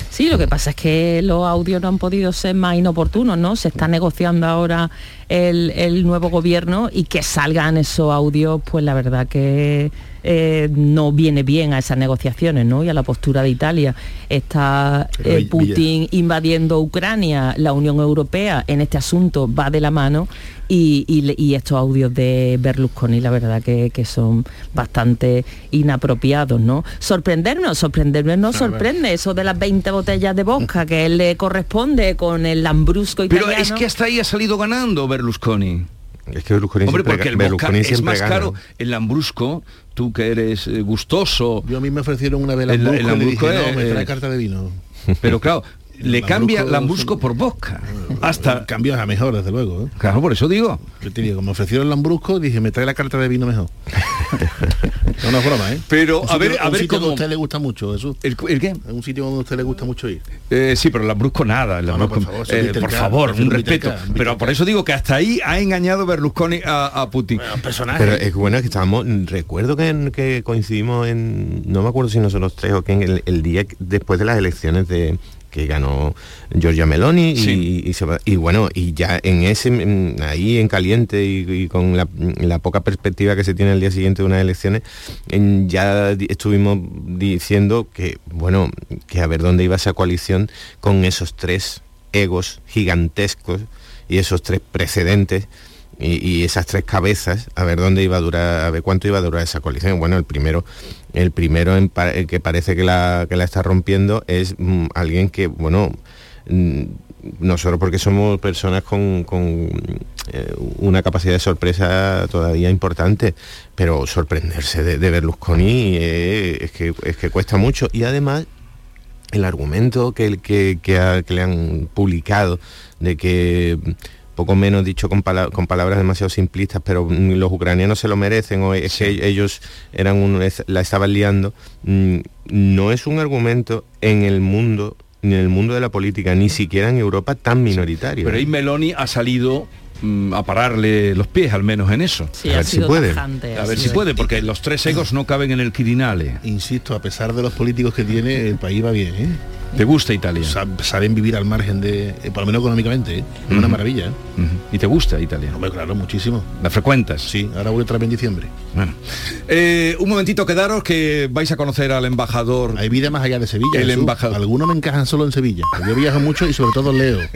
Sí, lo que pasa es que los audios no han podido ser más inoportunos, ¿no? Se está negociando ahora el, el nuevo gobierno y que salgan esos audios, pues la verdad que eh, no viene bien a esas negociaciones, ¿no? Y a la postura de Italia. Está Pero, eh, Putin invadiendo Ucrania, la Unión Europea en este asunto va de la mano y, y estos audios de Berlusconi, la verdad que, que son bastante inapropiados, ¿no? Sorprendernos, sorprendernos no sorprende, eso de las 20 botellas de vodka que él le corresponde con el lambrusco pero italiano. es que hasta ahí ha salido ganando Berlusconi. Es que Berlusconi Hombre, siempre porque el Berlusconi es siempre más gana. caro. El lambrusco, tú que eres eh, gustoso. Yo a mí me ofrecieron una vez El- Lambrusco el y le Lambrusco dije, es- no, me trae eh, carta de vino. Pero claro, le cambia Lambrusco- Lambrusco por vodka. Hasta cambios a mejor, desde luego. ¿eh? Claro, por eso digo. Yo te digo, me ofrecieron Lambrusco, dije, me trae la carta de vino mejor. no, no es broma, ¿eh? Pero, Un a ver- sitio- a un ver sitio cómo- que a usted le gusta mucho, eso. ¿El, el qué? Un sitio donde a usted le gusta mucho ir. Eh, sí, pero el Lambrusco nada. el No, no, Lambrusco- por favor, eh, por favor, un respeto. Viterca, Pero por eso digo que hasta ahí ha engañado Berlusconi a, a Putin. Pero es bueno que estábamos, recuerdo que, que coincidimos en, no me acuerdo si nosotros tres o que en el, el día después de las elecciones de, que ganó Giorgia Meloni y, y, bueno, y ya en ese, ahí en caliente y, con la, poca perspectiva que se tiene el día siguiente de unas elecciones, ya estuvimos diciendo que, bueno, que a ver dónde iba esa coalición con esos tres egos gigantescos y esos tres precedentes y, esas tres cabezas, a ver dónde iba a durar, a ver cuánto iba a durar esa coalición. Bueno, el primero, el primero en que parece que la, que la está rompiendo es mm, alguien que, bueno, mm, nosotros porque somos personas con, eh, una capacidad de sorpresa todavía importante, pero sorprenderse de, de Berlusconi eh, es, que, es que cuesta mucho. Y además el argumento que, que, que, que le han publicado de que poco menos dicho con, palabras demasiado simplistas, pero los ucranianos se lo merecen o es que ellos eran un, la estaban liando, mm, no es un argumento en el mundo ni en el mundo de la política, ni siquiera en Europa tan minoritario. Pero ahí Meloni ha salido Mm, a pararle los pies, al menos en eso. a ver si puede. a ver si puede, porque los tres egos no caben en el Quirinale. Insisto, a pesar de los políticos que tiene, el país va bien. ¿eh? ¿Te gusta Italia? saben vivir al margen de, eh, por lo menos económicamente, ¿eh? una maravilla. ¿Y te gusta Italia? claro, muchísimo. ¿La frecuentas? Sí, ahora voy otra vez en diciembre. Bueno. un momentito quedaros que vais a conocer al embajador. Hay vida más allá de Sevilla. El embajador. Algunos me encajan solo en Sevilla. Yo viajo mucho y sobre todo leo.